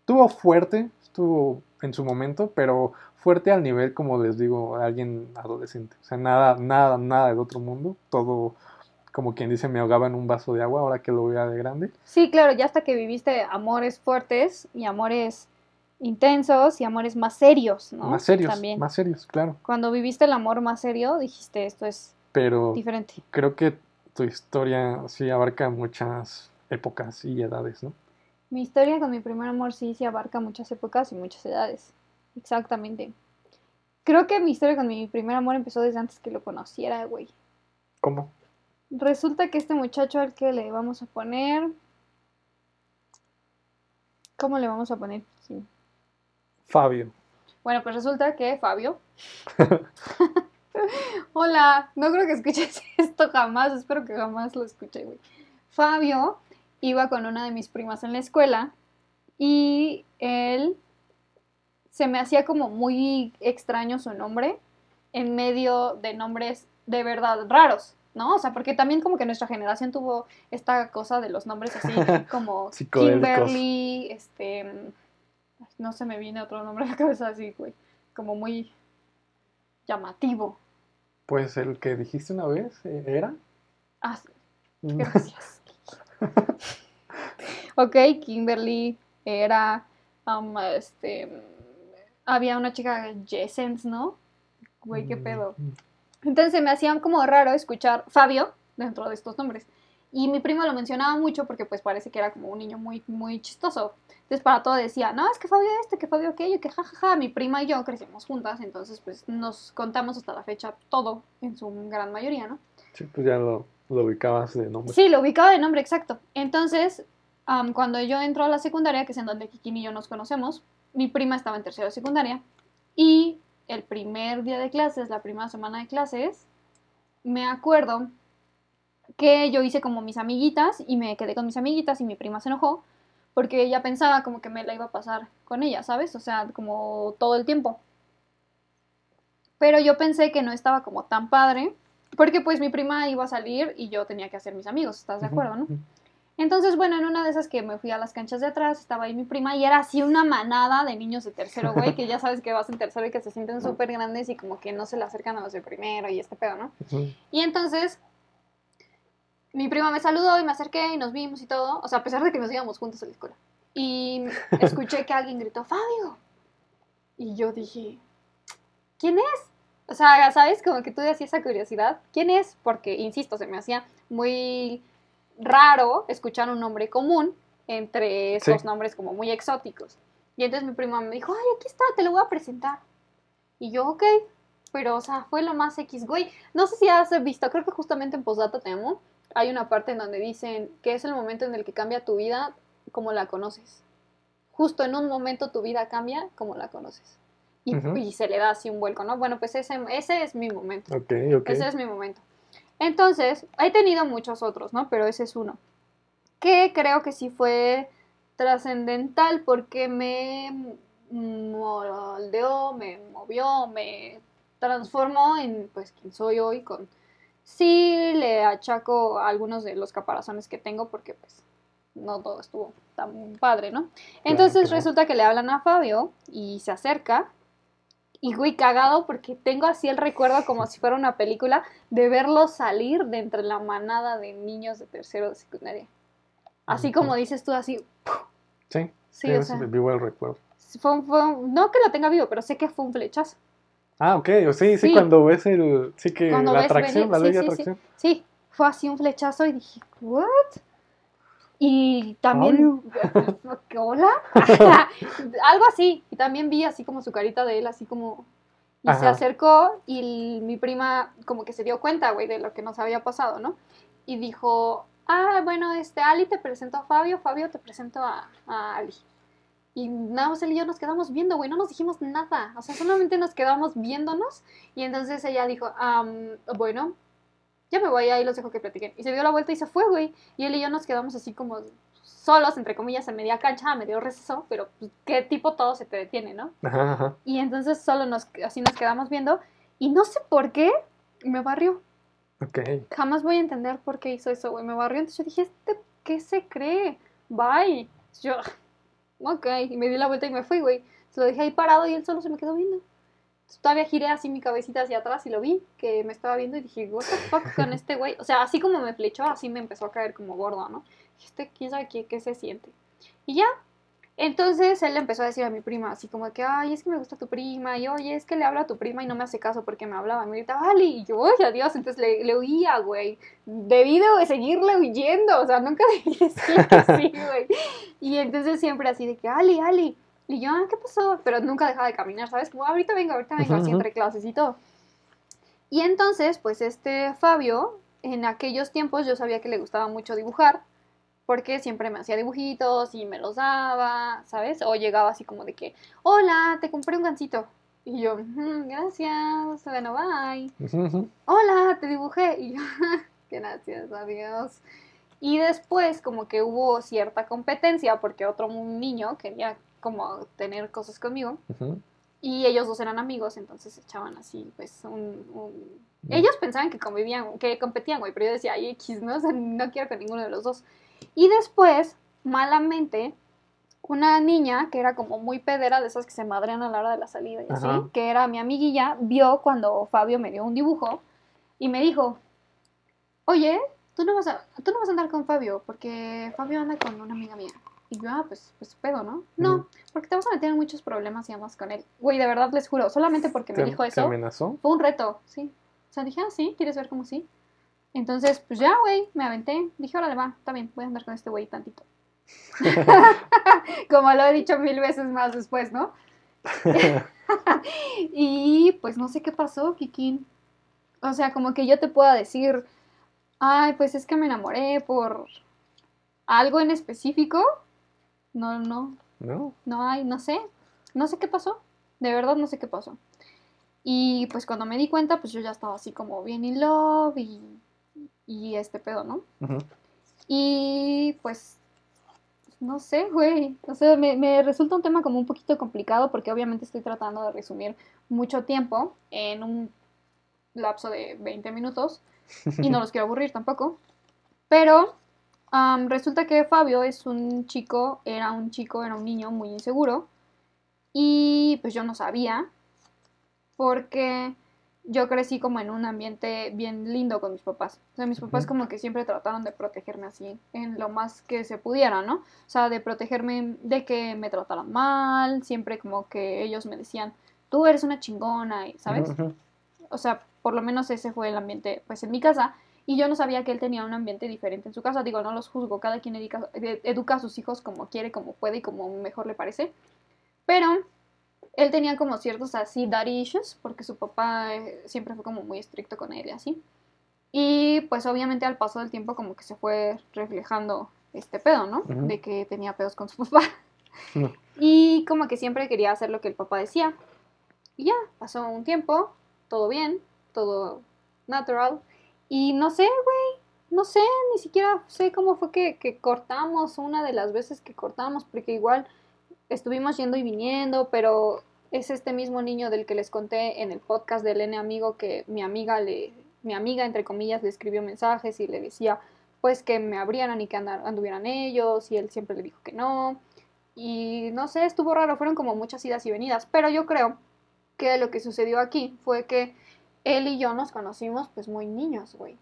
estuvo fuerte, estuvo en su momento, pero fuerte al nivel, como les digo, alguien adolescente. O sea, nada, nada, nada del otro mundo. Todo, como quien dice, me ahogaba en un vaso de agua ahora que lo vea de grande. Sí, claro, ya hasta que viviste amores fuertes y amores intensos y amores más serios, ¿no? Más serios, También. más serios, claro. Cuando viviste el amor más serio, dijiste, esto es Pero diferente. creo que tu historia sí abarca muchas épocas y edades, ¿no? Mi historia con mi primer amor sí, sí abarca muchas épocas y muchas edades. Exactamente. Creo que mi historia con mi primer amor empezó desde antes que lo conociera, güey. ¿Cómo? Resulta que este muchacho al que le vamos a poner... ¿Cómo le vamos a poner? Sí. Fabio. Bueno, pues resulta que Fabio. Hola, no creo que escuches esto jamás, espero que jamás lo escuche, güey. Fabio iba con una de mis primas en la escuela y él se me hacía como muy extraño su nombre en medio de nombres de verdad raros, ¿no? O sea, porque también como que nuestra generación tuvo esta cosa de los nombres así como. Kimberly, este, no se me viene otro nombre a la cabeza así, güey, como muy llamativo. Pues el que dijiste una vez eh, era. Ah, sí, gracias. ok, Kimberly era, um, este, había una chica Jessens, ¿no? Güey, qué pedo. Entonces se me hacía como raro escuchar Fabio dentro de estos nombres. Y mi primo lo mencionaba mucho porque pues parece que era como un niño muy, muy chistoso. Entonces para todo decía, no, es que Fabio este, que Fabio aquello, que jajaja. Mi prima y yo crecimos juntas, entonces pues nos contamos hasta la fecha todo, en su gran mayoría, ¿no? Sí, pues ya lo, lo ubicabas de nombre. Sí, lo ubicaba de nombre exacto. Entonces, cuando yo entro a la secundaria, que es en donde Kikín y yo nos conocemos, mi prima estaba en tercero de secundaria y el primer día de clases, la primera semana de clases, me acuerdo que yo hice como mis amiguitas y me quedé con mis amiguitas y mi prima se enojó porque ella pensaba como que me la iba a pasar con ella, ¿sabes? O sea, como todo el tiempo. Pero yo pensé que no estaba como tan padre porque pues mi prima iba a salir y yo tenía que hacer mis amigos, ¿estás de acuerdo, no? Entonces, bueno, en una de esas que me fui a las canchas de atrás, estaba ahí mi prima y era así una manada de niños de tercero, güey, que ya sabes que vas en tercero y que se sienten súper grandes y como que no se le acercan a los de primero y este pedo, ¿no? Y entonces, mi prima me saludó y me acerqué y nos vimos y todo, o sea, a pesar de que nos íbamos juntos a la escuela. Y escuché que alguien gritó, Fabio. Y yo dije, ¿quién es? O sea, ¿sabes? Como que tuve así esa curiosidad. ¿Quién es? Porque, insisto, se me hacía muy raro escuchar un nombre común entre esos Sí. nombres como muy exóticos. Y entonces mi prima me dijo, ay, aquí está, te lo voy a presentar. Y yo, ok. Pero, o sea, fue lo más X, güey. No sé si has visto, creo que justamente en Posdata Te Amo, hay una parte en donde dicen que es el momento en el que cambia tu vida como la conoces. Justo en un momento tu vida cambia como la conoces. Y, y se le da así un vuelco, ¿no? Bueno, pues ese, ese es mi momento. Ese es mi momento. Entonces, he tenido muchos otros, ¿no? Pero ese es uno. Que creo que sí fue trascendental porque me moldeó, me movió, me transformó en pues quien soy hoy con sí le achaco algunos de los caparazones que tengo porque pues no todo estuvo tan padre, ¿no? Entonces claro. resulta que le hablan a Fabio y se acerca y güey cagado porque tengo así el recuerdo como si fuera una película de verlo salir de entre la manada de niños de tercero de secundaria. Así como dices tú, así, Sí, sí, sí, o sea, vivo el recuerdo. fue un- fue un- no que lo tenga vivo, pero sé que fue un flechazo. Ah, ok, sí, sí, Sí. cuando ves el, sí que Cuando la atracción, venir, la sí, ley de sí, sí. atracción. Sí, fue así un flechazo y dije, ¿what? Y también, ¿hola? Algo así. Y también vi así como su carita de él, así como, Y se acercó y mi prima como que se dio cuenta, güey, de lo que nos había pasado, ¿no? Y dijo, ah, bueno, este, Ali te presento a Fabio, Fabio te presento a, a Ali. Y nada más él y yo nos quedamos viendo, güey, no nos dijimos nada, o sea, solamente nos quedamos viéndonos. Y entonces ella dijo, "Am, bueno, ya me voy, ahí los dejo que platiquen. Y se dio la vuelta y se fue, güey. Y él y yo nos quedamos así como solos, entre comillas, en media cancha, a medio receso, pero pues, qué tipo todo se te detiene, ¿no? Ajá, ajá. Y entonces solo nos, así nos quedamos viendo. Y no sé por qué me barrió. Ok. Jamás voy a entender por qué hizo eso, güey. Me barrió. Entonces yo dije, ¿este qué se cree? Bye. Yo, ok. Y me di la vuelta y me fui, güey. Se lo dejé ahí parado y él solo se me quedó viendo. Entonces, todavía giré así mi cabecita hacia atrás y lo vi, que me estaba viendo y dije, what the fuck con este güey. O sea, así como me flechó, así me empezó a caer como gordo, ¿no? Dije, este, quién sabe qué, qué se siente. Y ya, entonces él empezó a decir a mi prima, así como que, ay, es que me gusta tu prima, y oye, es que le habla a tu prima y no me hace caso porque me hablaba, y me gritaba, vale, y yo, ay, adiós, entonces le, le huía, güey, debí de seguirle huyendo, o sea, nunca debí decir que sí, güey, y entonces siempre así de que, Ali, Ali, y yo, ah, ¿qué pasó? Pero nunca dejaba de caminar, ¿sabes? Como, ahorita vengo, ahorita vengo, así entre clases y todo. Y entonces, pues este Fabio, en aquellos tiempos yo sabía que le gustaba mucho dibujar, porque siempre me hacía dibujitos y me los daba, ¿sabes? O llegaba así como de que, hola, te compré un gancito. Y yo, "Ujú, gracias, bueno, bye. Ujú, ujú. Hola, te dibujé. Y yo, gracias, adiós. Y después como que hubo cierta competencia porque otro niño quería como tener cosas conmigo y ellos dos eran amigos, entonces echaban así, pues, un... un- Ellos pensaban que convivían, que competían, güey, pero yo decía, ay, X, ¿no? O sea, no quiero con ninguno de los dos. Y después, malamente, una niña que era como muy pedera, de esas que se madrean a la hora de la salida y así, Ajá. que era mi amiguilla, vio cuando Fabio me dio un dibujo y me dijo, oye, tú no vas a, tú no vas a andar con Fabio, porque Fabio anda con una amiga mía. Y yo, ah, pues, pues pedo, ¿no? No, porque te vas a meter en muchos problemas y andas con él. Güey, de verdad les juro, solamente porque me ¿Te, dijo te eso, amenazó? fue un reto, sí. O sea, dije, ah, sí, ¿quieres ver cómo sí? Entonces, pues ya, güey, me aventé. Dije, órale, va, está bien, voy a andar con este güey tantito. Como lo he dicho mil veces más después, ¿no? Y pues no sé qué pasó, Kikín. O sea, como que yo te pueda decir, ay, pues es que me enamoré por algo en específico. No, no, ¿No? no hay, no sé, no sé qué pasó, de verdad no sé qué pasó. Y pues cuando me di cuenta, pues yo ya estaba así como bien in love y, y este pedo, ¿no? Y pues, no sé, güey, o sea, me, me resulta un tema como un poquito complicado porque obviamente estoy tratando de resumir mucho tiempo en un lapso de 20 minutos y no los quiero aburrir tampoco. Pero resulta que Fabio es un chico, era un chico, era un niño muy inseguro. Y pues yo no sabía, porque yo crecí como en un ambiente bien lindo con mis papás. O sea, mis papás como que siempre trataron de protegerme así, en lo más que se pudiera, ¿no? O sea, de protegerme de que me trataran mal, siempre como que ellos me decían, tú eres una chingona, y- ¿sabes? O sea, por lo menos ese fue el ambiente, pues en mi casa, y yo no sabía que él tenía un ambiente diferente en su casa, digo, no los juzgo, cada quien educa, ed- educa a sus hijos como quiere, como puede y como mejor le parece, pero él tenía como ciertos así daddy issues, porque su papá eh, siempre fue como muy estricto con él y así, y pues obviamente al paso del tiempo como que se fue reflejando este pedo, ¿no? De que tenía pedos con su papá. Y como que siempre quería hacer lo que el papá decía. Y ya, pasó un tiempo, todo bien, todo natural. Y no sé, güey, no sé, ni siquiera sé cómo fue que, que cortamos una de las veces que cortamos, porque igual estuvimos yendo y viniendo, pero es este mismo niño del que les conté en el podcast del N amigo que mi amiga le, mi amiga entre comillas le escribió mensajes y le decía pues que me abrieran y que anduvieran ellos y él siempre le dijo que no. Y no sé, estuvo raro, fueron como muchas idas y venidas, pero yo creo que lo que sucedió aquí fue que él y yo nos conocimos pues muy niños, güey.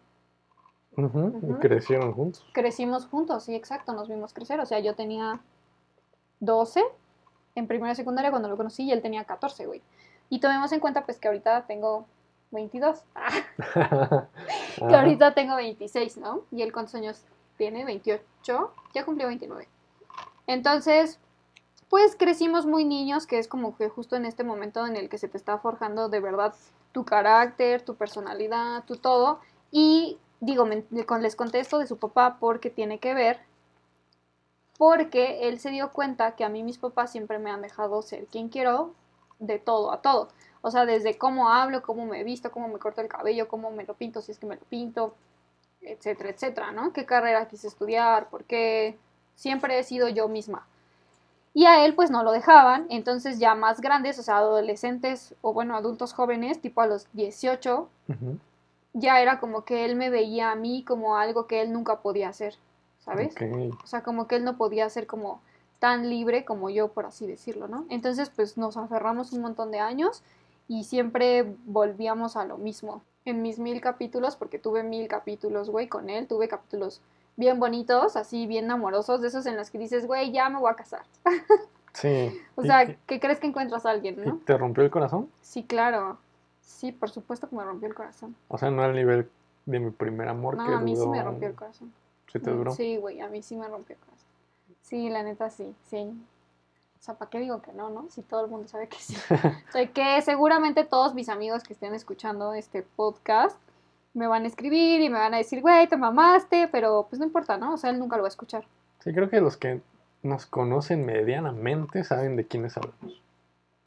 Crecieron juntos. Crecimos juntos, sí, exacto, nos vimos crecer, o sea, yo tenía 12 en primera y secundaria cuando lo conocí y él tenía 14, güey. Y tomemos en cuenta pues que ahorita tengo 22, que ahorita tengo 26, ¿no? Y él cuántos años tiene, 28, ya cumplió 29. Entonces, pues crecimos muy niños, que es como que justo en este momento en el que se te está forjando de verdad tu carácter, tu personalidad, tu todo. Y digo, me- les contesto de su papá porque tiene que ver, porque él se dio cuenta que a mí mis papás siempre me han dejado ser quien quiero, de todo a todo. O sea, desde cómo hablo, cómo me visto, cómo me corto el cabello, cómo me lo pinto, si es que me lo pinto, etcétera, etcétera, ¿no? ¿Qué carrera quise estudiar? ¿Por qué? Siempre he sido yo misma. Y a él pues no lo dejaban, entonces ya más grandes, o sea, adolescentes o bueno, adultos jóvenes, tipo a los 18, Ujú. ya era como que él me veía a mí como algo que él nunca podía hacer, ¿sabes? Ok. O sea, como que él no podía ser como tan libre como yo, por así decirlo, ¿no? Entonces, pues nos aferramos un montón de años y siempre volvíamos a lo mismo. En mis mil capítulos, porque tuve mil capítulos, güey, con él, tuve capítulos bien bonitos, así bien amorosos, de esos en los que dices, güey, ya me voy a casar. Sí. O ¿Y- sea, y- que crees que encuentras a alguien, ¿no? te rompió el corazón? Sí, claro. Sí, por supuesto que me rompió el corazón. O sea, no al nivel de mi primer amor No, que a mí sí me rompió el corazón. ¿Sí te duró? Sí, güey, a mí sí me rompió el corazón. Sí, la neta sí, sí. O sea, ¿para qué digo que no, no? Si todo el mundo sabe que sí. O sea, que seguramente todos mis amigos que estén escuchando este podcast me van a escribir y me van a decir, güey, te mamaste, pero pues no importa, ¿no? O sea, él nunca lo va a escuchar. Sí, creo que los que nos conocen medianamente saben de quiénes hablamos.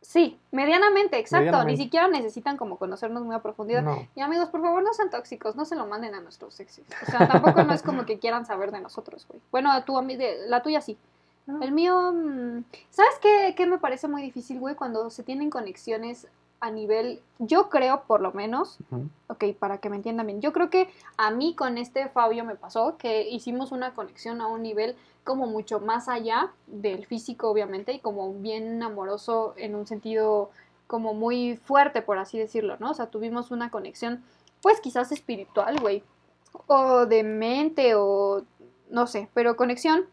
Sí, medianamente, exacto. Medianamente. Ni siquiera necesitan como conocernos muy a profundidad. No. Y amigos, por favor, no sean tóxicos, no se lo manden a nuestros exes. O sea, tampoco no es como que quieran saber de nosotros, güey. Bueno, a tu de- la tuya sí. El mío, mm, ¿sabes qué, qué me parece muy difícil, güey? Cuando se tienen conexiones a nivel, yo creo por lo menos, Ujú. ok, para que me entiendan bien, yo creo que a mí con este Fabio me pasó que hicimos una conexión a un nivel como mucho más allá del físico, obviamente, y como bien amoroso en un sentido como muy fuerte, por así decirlo, ¿no? O sea, tuvimos una conexión, pues quizás espiritual, güey, o de mente, o no sé, pero conexión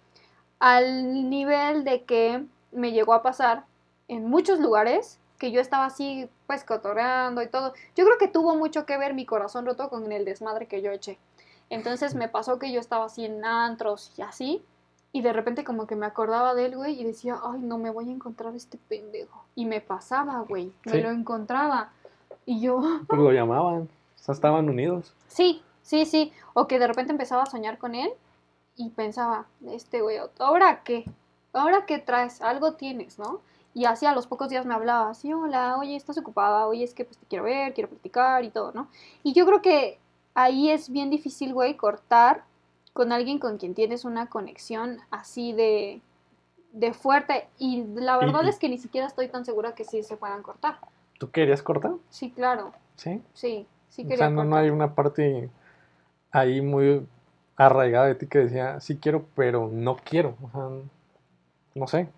al nivel de que me llegó a pasar en muchos lugares que yo estaba así, pues cotorreando y todo. Yo creo que tuvo mucho que ver mi corazón roto con el desmadre que yo eché. Entonces me pasó que yo estaba así en antros y así, y de repente como que me acordaba de él, güey, y decía, ay, no me voy a encontrar este pendejo. Y me pasaba, güey, me Sí. lo encontraba. Y yo, Pues lo llamaban. O sea, estaban unidos. Sí, sí, sí. O que de repente empezaba a soñar con él y pensaba, este güey, ¿ahora qué? ¿Ahora qué traes? Algo tienes, ¿no? Y así a los pocos días me hablaba así, hola, oye, ¿estás ocupada? Oye, es que pues te quiero ver, quiero platicar y todo, ¿no? Y yo creo que ahí es bien difícil, güey, cortar con alguien con quien tienes una conexión así de, de fuerte. Y la verdad y- es que ni siquiera estoy tan segura que sí se puedan cortar. ¿Tú querías cortar? Sí, claro, Sí. sí, sí o quería sea, no, no hay una parte ahí muy arraigada de ti que decía, sí quiero, pero no quiero. O sea, no sé.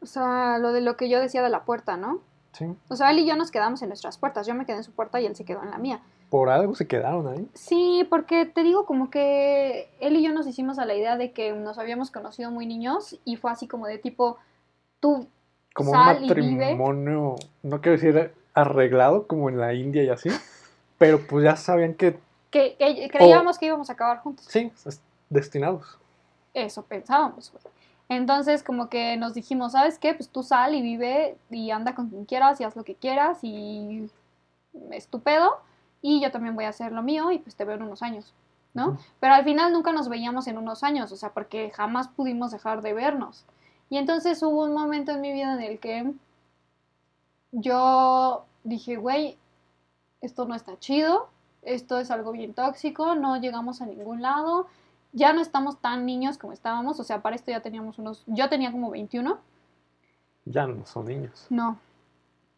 O sea, lo de lo que yo decía de la puerta, ¿no? Sí. O sea, él y yo nos quedamos en nuestras puertas. Yo me quedé en su puerta y él se quedó en la mía. Por algo se quedaron ahí. Sí, porque te digo como que él y yo nos hicimos a la idea de que nos habíamos conocido muy niños y fue así como de tipo, tú Como sal un y vive. matrimonio, no quiero decir arreglado como en la India y así, pero pues ya sabían que Que, que creíamos que íbamos a acabar juntos. sí, es- destinados. Eso pensábamos, güey. Entonces, como que nos dijimos, ¿sabes qué? Pues tú sal y vive y anda con quien quieras y haz lo que quieras y es tu pedo. Y yo también voy a hacer lo mío y pues te veo en unos años, ¿no? Pero al final nunca nos veíamos en unos años, o sea, porque jamás pudimos dejar de vernos. Y entonces hubo un momento en mi vida en el que yo dije, güey, esto no está chido, esto es algo bien tóxico, no llegamos a ningún lado, ya no estamos tan niños como estábamos, o sea, para esto ya teníamos unos, yo tenía como 21, Ya no son niños. no.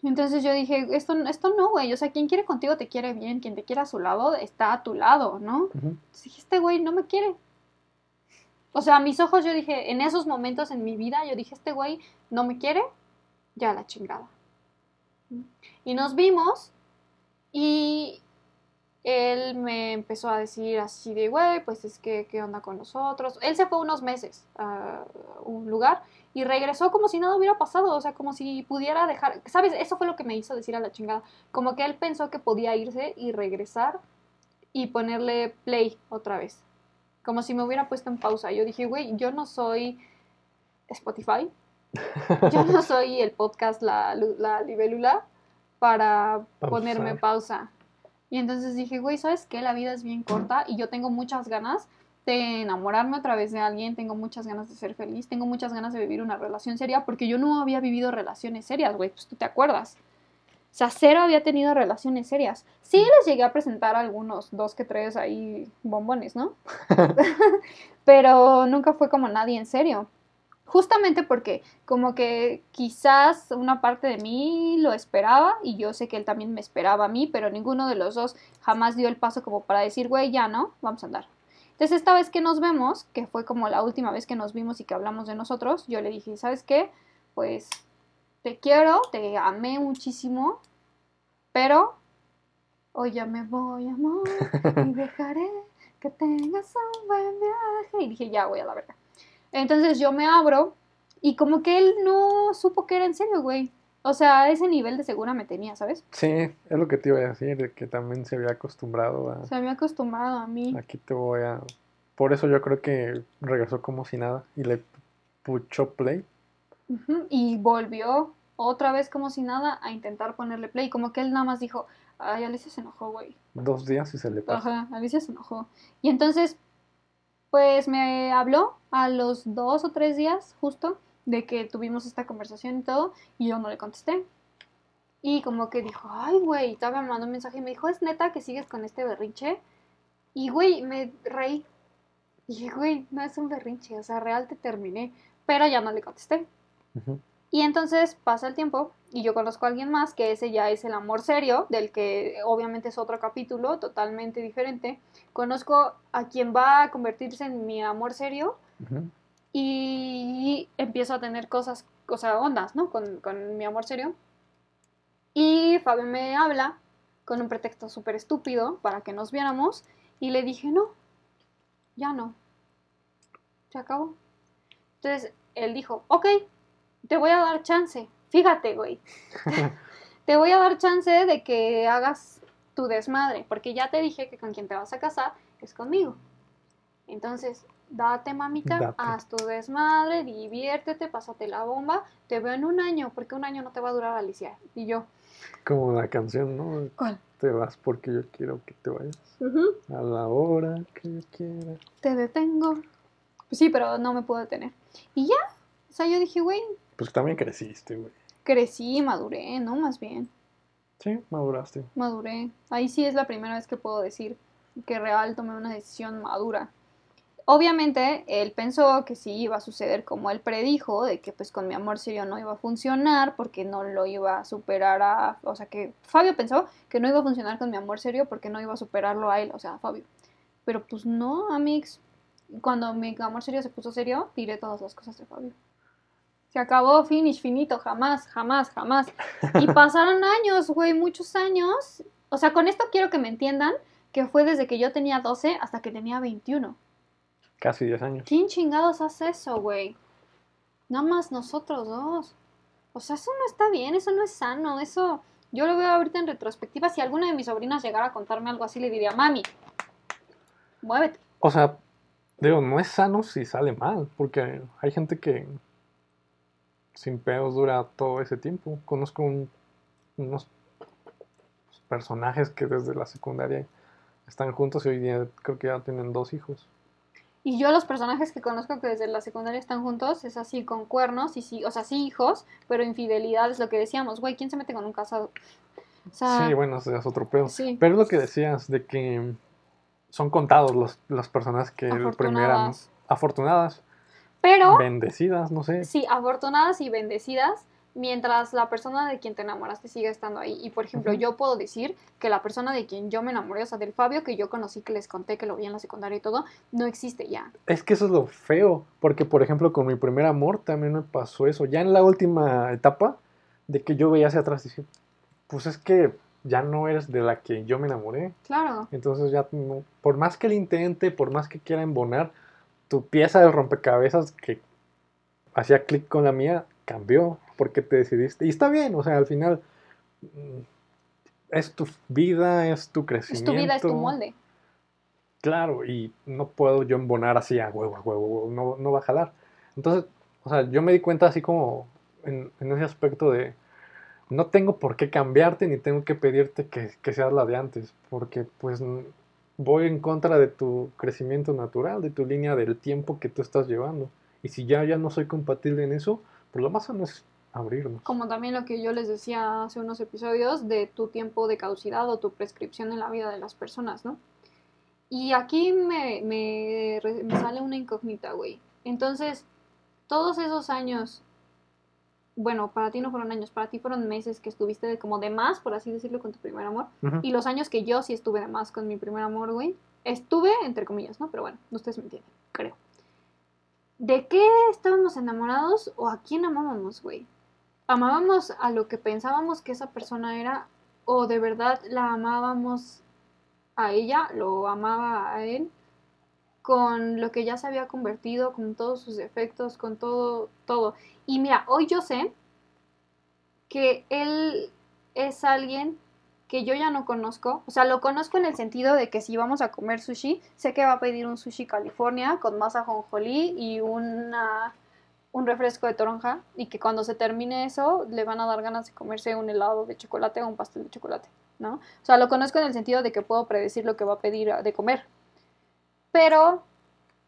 Entonces yo dije, esto, esto no, güey, o sea, quien quiere contigo te quiere bien, quien te quiere a su lado está a tu lado, ¿no? Entonces dije, este güey no me quiere. O sea, a mis ojos yo dije, en esos momentos en mi vida, yo dije, este güey no me quiere, ya la chingada. Y nos vimos y él me empezó a decir así de, güey, pues es que, ¿qué onda con nosotros? Él se fue unos meses a un lugar y regresó como si nada hubiera pasado, o sea, como si pudiera dejar, ¿sabes? Eso fue lo que me hizo decir a la chingada, como que él pensó que podía irse y regresar y ponerle play otra vez, como si me hubiera puesto en pausa. Yo dije, güey, yo no soy Spotify, Yo no soy el podcast La, Lu- la Libélula para ponerme pausa. Y entonces dije, güey, ¿sabes qué? La vida es bien corta y yo tengo muchas ganas de enamorarme otra vez de alguien, tengo muchas ganas de ser feliz, tengo muchas ganas de vivir una relación seria, porque yo no había vivido relaciones serias, güey, pues tú te acuerdas. O sea, cero había tenido relaciones serias. Sí les llegué a presentar algunos, dos que tres ahí bombones, ¿no? Pero nunca fue como nadie en serio. Justamente porque como que quizás una parte de mí lo esperaba y yo sé que él también me esperaba a mí, pero ninguno de los dos jamás dio el paso como para decir, güey, ya no, vamos a andar. Entonces esta vez que nos vemos, que fue como la última vez que nos vimos y que hablamos de nosotros, yo le dije, ¿sabes qué? Pues te quiero, te amé muchísimo, pero hoy ya me voy, amor, y dejaré que tengas un buen viaje. Y dije, ya, voy a la verga. Entonces yo me abro y como que él no supo que era en serio, güey. O sea, ese nivel de segura me tenía, ¿sabes? Sí, es lo que te iba a decir, de que también se había acostumbrado a... Se había acostumbrado a mí. Aquí te voy a... Por eso yo creo que regresó como si nada y le puchó play. Y volvió otra vez como si nada a intentar ponerle play. Como que él nada más dijo, ay, Alicia se enojó, güey. Dos días y se le pasa. Ajá, Alicia se enojó. Y entonces, pues me habló a los dos o tres días justo de que tuvimos esta conversación y todo, y yo no le contesté. Y como que dijo, ay, güey, estaba me mandó un mensaje y me dijo, ¿es neta que sigues con este berrinche? Y, güey, me reí. Y güey, no es un berrinche, o sea, real te terminé. Pero ya no le contesté. Y entonces pasa el tiempo y yo conozco a alguien más que ese ya es el amor serio, del que obviamente es otro capítulo totalmente diferente. Conozco a quien va a convertirse en mi amor serio y empiezo a tener cosas, o sea, ondas, ¿no? Con, con mi amor serio. Y Fabio me habla con un pretexto súper estúpido para que nos viéramos y le dije, no, ya no, se acabó. Entonces él dijo, ok, te voy a dar chance, fíjate, güey, te voy a dar chance de que hagas tu desmadre, porque ya te dije que con quien te vas a casar es conmigo. Entonces, date, mamita, Date. haz tu desmadre, diviértete, pásate la bomba, te veo en un año, porque un año no te va a durar Alicia. Y yo, Como la canción, ¿no? ¿cuál? Te vas porque yo quiero que te vayas. A la hora que yo quiera. Te detengo. Pues sí, pero no me puedo detener. Y ya, o sea, yo dije, güey, Pues también creciste, güey. crecí, maduré, ¿no? Más bien, Sí, maduraste. maduré. Ahí sí es la primera vez que puedo decir que real tomé una decisión madura. Obviamente, él pensó que sí iba a suceder como él predijo, de que pues con mi amor serio no iba a funcionar porque no lo iba a superar a... O sea, que Fabio pensó que no iba a funcionar con mi amor serio porque no iba a superarlo a él, o sea, a Fabio. Pero pues no, amigos. Cuando mi amor serio se puso serio, tiré todas las cosas de Fabio. Se acabó, finish, finito, jamás, jamás, jamás. Y pasaron años, güey, muchos años. O sea, con esto quiero que me entiendan que fue desde que yo tenía 12 hasta que tenía 21. Casi 10 años. ¿Quién chingados hace eso, güey? Nada más nosotros dos. O sea, eso no está bien, eso no es sano, eso... Yo lo veo ahorita en retrospectiva. Si alguna de mis sobrinas llegara a contarme algo así, le diría, mami, muévete. O sea, digo, no es sano si sale mal, porque hay gente que sin pedos dura todo ese tiempo. Conozco un- unos personajes que desde la secundaria están juntos y hoy día creo que ya tienen dos hijos. Y yo los personajes que conozco que desde la secundaria están juntos es así con cuernos y sí, o sea, sí hijos, pero infidelidad es lo que decíamos, güey, ¿quién se mete con un casado? O sea, Sí, bueno, ese es otro pedo. sí, Pero es lo que decías, de que son contados los, las personas que el primer am- afortunadas. Pero bendecidas, no sé. sí, afortunadas y bendecidas mientras la persona de quien te enamoraste sigue estando ahí. Y por ejemplo, Ujú. yo puedo decir que la persona de quien yo me enamoré, o sea, del Fabio que yo conocí, que les conté que lo vi en la secundaria y todo, no existe ya. Es que eso es lo feo, porque por ejemplo con mi primer amor también me pasó eso. Ya en la última etapa, de que yo veía hacia atrás y dije, pues es que ya no eres de la que yo me enamoré. Claro. Entonces ya, no- por más que le intente, por más que quiera embonar, tu pieza del rompecabezas que hacía clic con la mía cambió porque te decidiste. Y está bien, o sea, al final mm, es tu vida, es tu Es crecimiento. tu vida, es tu molde. Claro, y no puedo yo embonar así a huevo, a huevo, huevo, no, no va a jalar. Entonces, O sea, yo me di cuenta así como en, en ese aspecto de no tengo por qué cambiarte ni tengo que pedirte que, que seas la de antes, porque pues voy en contra de tu crecimiento natural, de tu línea del tiempo que tú estás llevando. Y si ya, ya no soy compatible en eso, pues lo más sano es abrirnos. Como también lo que yo les decía hace unos episodios de tu tiempo de caducidad o tu prescripción en la vida de las personas, ¿no? Y aquí me, me, me sale una incógnita, güey. Entonces, todos esos años, bueno, para ti no fueron años, para ti fueron meses que estuviste de, como de más, por así decirlo, con tu primer amor. Y los años que yo sí estuve de más con mi primer amor, güey. Estuve, entre comillas, ¿no? Pero bueno, ustedes me entienden, creo. ¿De qué estábamos enamorados o a quién amábamos, güey? ¿Amábamos a lo que pensábamos que esa persona era o de verdad la amábamos a ella, lo amaba a él? Con lo que ya se había convertido, con todos sus defectos, con todo, todo. Y mira, hoy yo sé que él es alguien que yo ya no conozco. O sea, lo conozco en el sentido de que si vamos a comer sushi, sé que va a pedir un sushi California con masa jonjolí y una, un refresco de toronja. Y que cuando se termine eso, le van a dar ganas de comerse un helado de chocolate o un pastel de chocolate, ¿no? O sea, lo conozco en el sentido de que puedo predecir lo que va a pedir de comer. Pero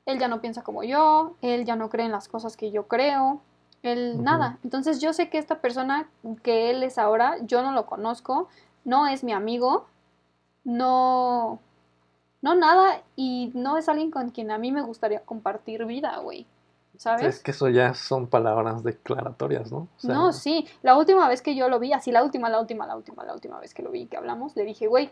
él ya no piensa como yo, él ya no cree en las cosas que yo creo, él nada. Entonces yo sé que esta persona que él es ahora, yo no lo conozco, no es mi amigo, no, no nada y no es alguien con quien a mí me gustaría compartir vida, güey. ¿Sabes? Es que eso ya son palabras declaratorias, ¿no? O sea, No, sí. La última vez que yo lo vi, así la última, la última, la última, la última vez que lo vi, que hablamos, le dije, güey,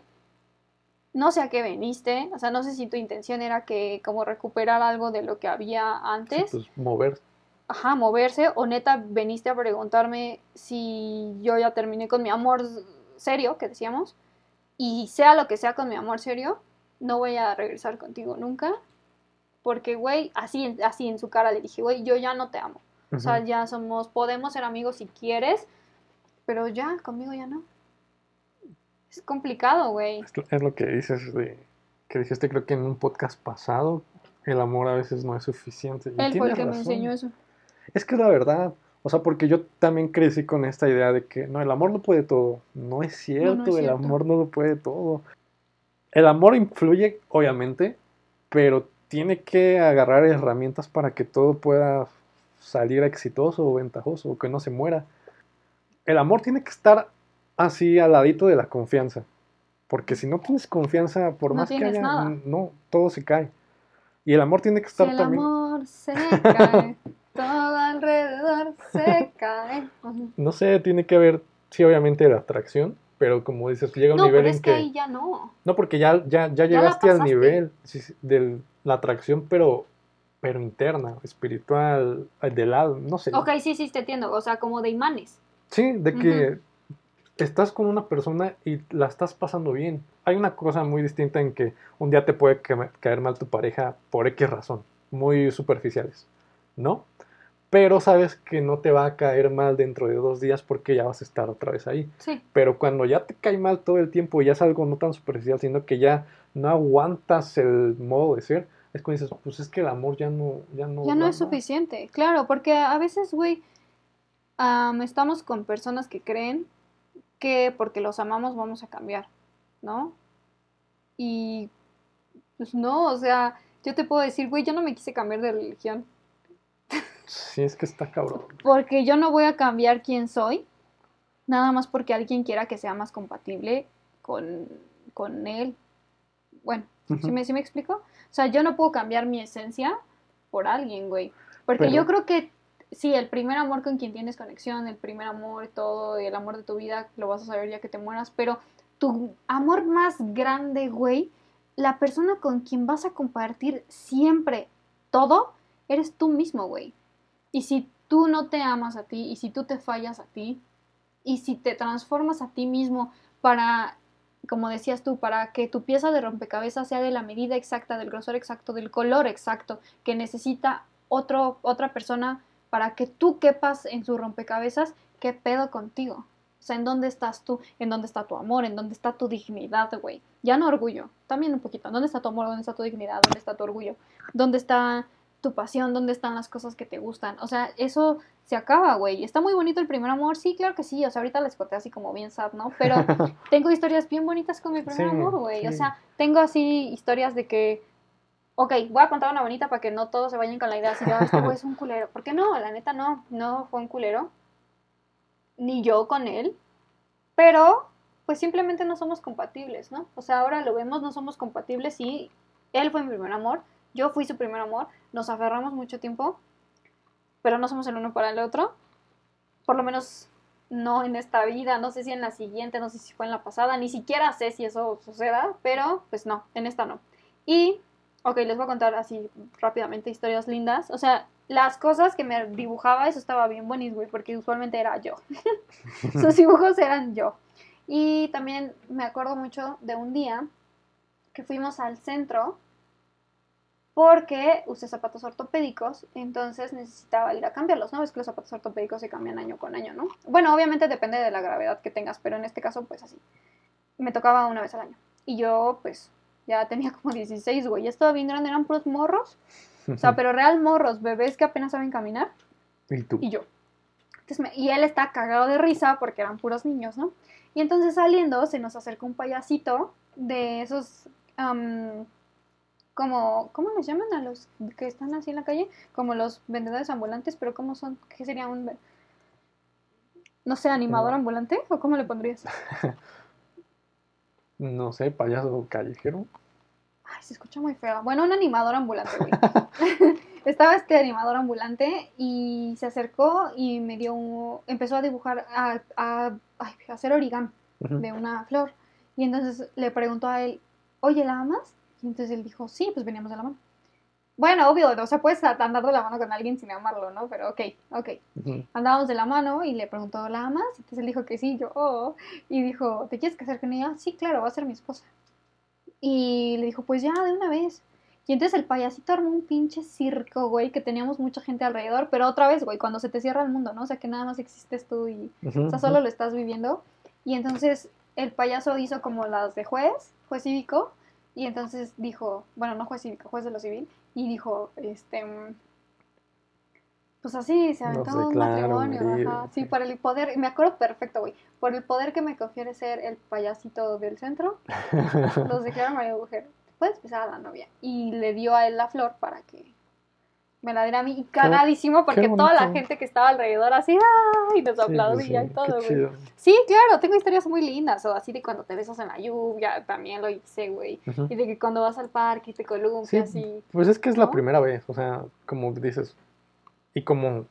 no sé a qué veniste, o sea, no sé si tu intención era que como recuperar algo de lo que había sí, antes, pues mover. ajá, moverse, o neta veniste a preguntarme si yo ya terminé con mi amor serio, que decíamos, y sea lo que sea con mi amor serio, no voy a regresar contigo nunca, porque, güey, así, en- así en su cara le dije, güey, yo ya no te amo. O sea, ya somos, podemos ser amigos si quieres, pero ya, conmigo ya no. Es complicado, güey. Es lo- que dices de que dijiste creo que en un podcast pasado, el amor a veces no es suficiente. Él fue el que me razón. enseñó eso. Es que es la verdad. O sea, porque yo también crecí con esta idea de que no, el amor no puede todo. No es cierto, el cierto. amor no lo puede todo. El amor influye, obviamente, pero tiene que agarrar herramientas para que todo pueda salir exitoso o ventajoso, o que no se muera. El amor tiene que estar así al ladito de la confianza. Porque si no tienes confianza, por No más que haya, nada. no, todo se cae. Y el amor tiene que estar el también. amor se cae, todo alrededor se cae. No sé, tiene que haber, sí, obviamente la atracción, pero como dices, llega un No, nivel pero en es que ahí ya no. No, porque ya, ya, ya llegaste al nivel de la atracción, pero, pero interna, espiritual, del alma, no sé. Ok, sí, sí, te entiendo. O sea, como de imanes. Sí, de que estás con una persona y la estás pasando bien. Hay una cosa muy distinta en que un día te puede ca- caer mal tu pareja por X razón, muy superficiales, ¿no? Pero sabes que no te va a caer mal dentro de dos días porque ya vas a estar otra vez ahí. Sí. Pero cuando ya te cae mal todo el tiempo y ya es algo no tan superficial, sino que ya no aguantas el modo de ser, es cuando dices, pues es que el amor ya no, ya no, Ya no da es más". suficiente, claro, porque a veces, güey, am, estamos con personas que creen que porque los amamos vamos a cambiar, ¿no? Y pues no, o sea, yo te puedo decir, güey, yo no me quise cambiar de religión, Sí, es que está cabrón. porque yo no voy a cambiar quién soy, nada más porque alguien quiera que sea más compatible con, con él. Bueno, ¿sí Ujú. me, sí me explico? O sea, yo no puedo cambiar mi esencia por alguien, güey. Porque Pero- yo creo que sí, el primer amor con quien tienes conexión, el primer amor, todo, el amor de tu vida, lo vas a saber ya que te mueras, pero tu amor más grande, güey, la persona con quien vas a compartir siempre todo, eres tú mismo, güey. Y si tú no te amas a ti, y si tú te fallas a ti, y si te transformas a ti mismo para, como decías tú, para que tu pieza de rompecabezas sea de la medida exacta, del grosor exacto, del color exacto que necesita otro, otra persona para que tú quepas en su rompecabezas, ¿qué pedo contigo? O sea, ¿en dónde estás tú? ¿En dónde está tu amor? ¿En dónde está tu dignidad, güey? Ya no orgullo, también un poquito. ¿Dónde está tu amor? ¿Dónde está tu dignidad? ¿Dónde está tu orgullo? ¿Dónde está tu pasión, dónde están las cosas que te gustan. O sea, eso se acaba, güey. Está muy bonito el primer amor, sí, claro que sí. O sea, ahorita les conté así como bien sad, ¿no? Pero tengo historias bien bonitas con mi primer Sí, amor, güey. O sea, tengo así historias de que, ok, voy a contar una bonita para que no todos se vayan con la idea así de, "Ah, este güey es un culero. ¿Por qué no? La neta no, no fue un culero. Ni yo con él. Pero, pues simplemente no somos compatibles, ¿no? O sea, ahora lo vemos, no somos compatibles y él fue mi primer amor, yo fui su primer amor, nos aferramos mucho tiempo, pero no somos el uno para el otro. Por lo menos no en esta vida, no sé si en la siguiente, no sé si fue en la pasada, ni siquiera sé si eso suceda, pero pues no, en esta no. Y, ok, les voy a contar así rápidamente historias lindas. O sea, las cosas que me dibujaba, eso estaba bien güey, porque usualmente era yo. Sus dibujos eran yo. Y también me acuerdo mucho de un día que fuimos al centro porque usé zapatos ortopédicos, entonces necesitaba ir a cambiarlos, ¿no? Ves que los zapatos ortopédicos se cambian año con año, ¿no? Bueno, obviamente depende de la gravedad que tengas, pero en este caso, pues así. Me tocaba una vez al año. Y yo, pues, ya tenía como 16, güey. Ya estaba bien grande, eran puros morros. O sea, pero real morros, bebés que apenas saben caminar ¿Y tú? y yo. Entonces me- y él está cagado de risa porque eran puros niños, ¿no? Y entonces saliendo se nos acercó un payasito de esos, am, como, ¿cómo les llaman a los que están así en la calle? Como los vendedores ambulantes, pero ¿cómo son? ¿Qué sería un, no sé, animador No. ambulante? ¿O cómo le pondrías? No sé, payaso callejero. Ay, se escucha muy feo. Bueno, un animador ambulante, güey. Estaba este animador ambulante y se acercó y me dio un... Empezó a dibujar, a, a- hacer origami de una flor. Y entonces le preguntó a él, oye, ¿la amas? Y entonces él dijo, sí, pues veníamos de la mano. Bueno, obvio, o sea, puedes andar de la mano con alguien sin amarlo, ¿no? Pero ok, ok. Andábamos de la mano y le preguntó, ¿la amas? Entonces él dijo que sí, yo, oh. Y dijo, ¿te quieres casar con ella? Sí, claro, va a ser mi esposa. Y le dijo, pues ya, de una vez. Y entonces el payasito armó un pinche circo, güey, que teníamos mucha gente alrededor, pero otra vez, güey, cuando se te cierra el mundo, ¿no? O sea, que nada más existes tú y, Ujú, o sea, ujú. solo lo estás viviendo. Y entonces el payaso hizo como las de juez, juez cívico, y entonces dijo, bueno, no juez cívico, juez de lo civil, y dijo, este, pues así, se Los aventó un declaro matrimonio, marido, ajá, sí, sí. por el poder, me acuerdo perfecto, güey, por el poder que me confiere ser el payasito del centro, los declararon marido mujer, puedes besar a la novia, y le dio a él la flor para que me la diera a mí, y cagadísimo, porque toda la gente que estaba alrededor así, ¡ay! nos Sí, pues aplaudía sí, y todo, güey. Sí, claro, tengo historias muy lindas, o así de cuando te besas en la lluvia, también lo hice, güey. Y de que cuando vas al parque y te columpias y... Pues es que es la ¿No? primera vez, o sea, como dices, y como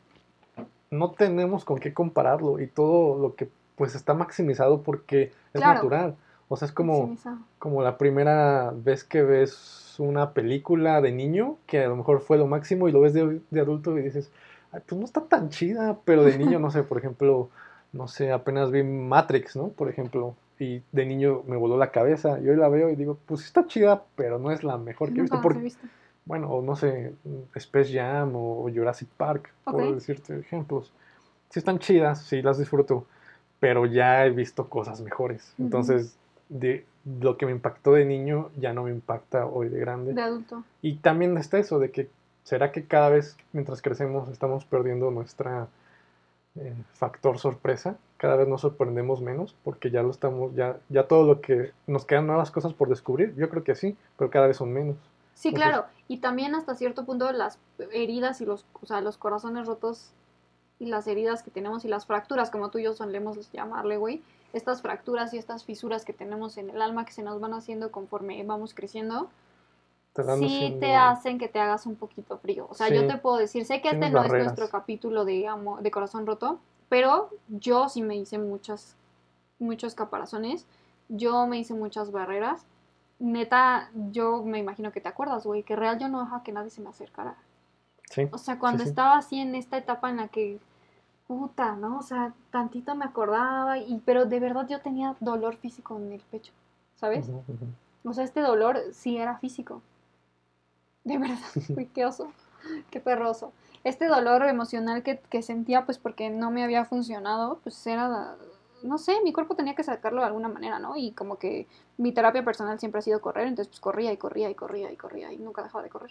no tenemos con qué compararlo y todo lo que pues está maximizado porque es Claro. natural. O sea, es como, como la primera vez que ves una película de niño, que a lo mejor fue lo máximo y lo ves de, de adulto y dices, "Ay, pues no está tan chida, pero de niño, no sé, por ejemplo, no sé, apenas vi Matrix, ¿no? Por ejemplo, y de niño me voló la cabeza y hoy la veo y digo, pues sí está chida, pero no es la mejor que he visto. las Por, he visto. Bueno, o no sé, Space Jam o Jurassic Park, Ok. por decirte ejemplos. Sí están chidas, sí las disfruto, pero ya he visto cosas mejores. Entonces, de, lo que me impactó de niño ya no me impacta hoy de grande. De adulto. Y también está eso de que, ¿será que cada vez mientras crecemos estamos perdiendo nuestra eh, factor sorpresa? Cada vez nos sorprendemos menos porque ya lo estamos, ya, ya todo lo que nos quedan nuevas cosas por descubrir, yo creo que sí, pero cada vez son menos. Sí, Entonces- claro. Y también hasta cierto punto las heridas y los, o sea, los corazones rotos y las heridas que tenemos y las fracturas, como tú y yo solemos llamarle, güey. Estas fracturas y estas fisuras que tenemos en el alma que se nos van haciendo conforme vamos creciendo, sí te hacen que te hagas un poquito frío. O sea, Sí. yo te puedo decir, sé que este no barreras. es nuestro capítulo de, amo- de corazón roto, pero yo sí me hice muchas, muchos caparazones, yo me hice muchas barreras. Neta, yo me imagino que te acuerdas, güey, que real yo no dejaba que nadie se me acercara. Sí, O sea, cuando sí. estaba así en esta etapa en la que, puta, ¿no? O sea, tantito me acordaba, y, pero de verdad yo tenía dolor físico en el pecho, ¿sabes? O sea, este dolor sí era físico. De verdad, uy, qué oso, qué perroso. Este dolor emocional que, que sentía, pues porque no me había funcionado, pues era, no sé, mi cuerpo tenía que sacarlo de alguna manera, ¿no? Y como que mi terapia personal siempre ha sido correr, entonces pues corría y corría y corría y corría y nunca dejaba de correr.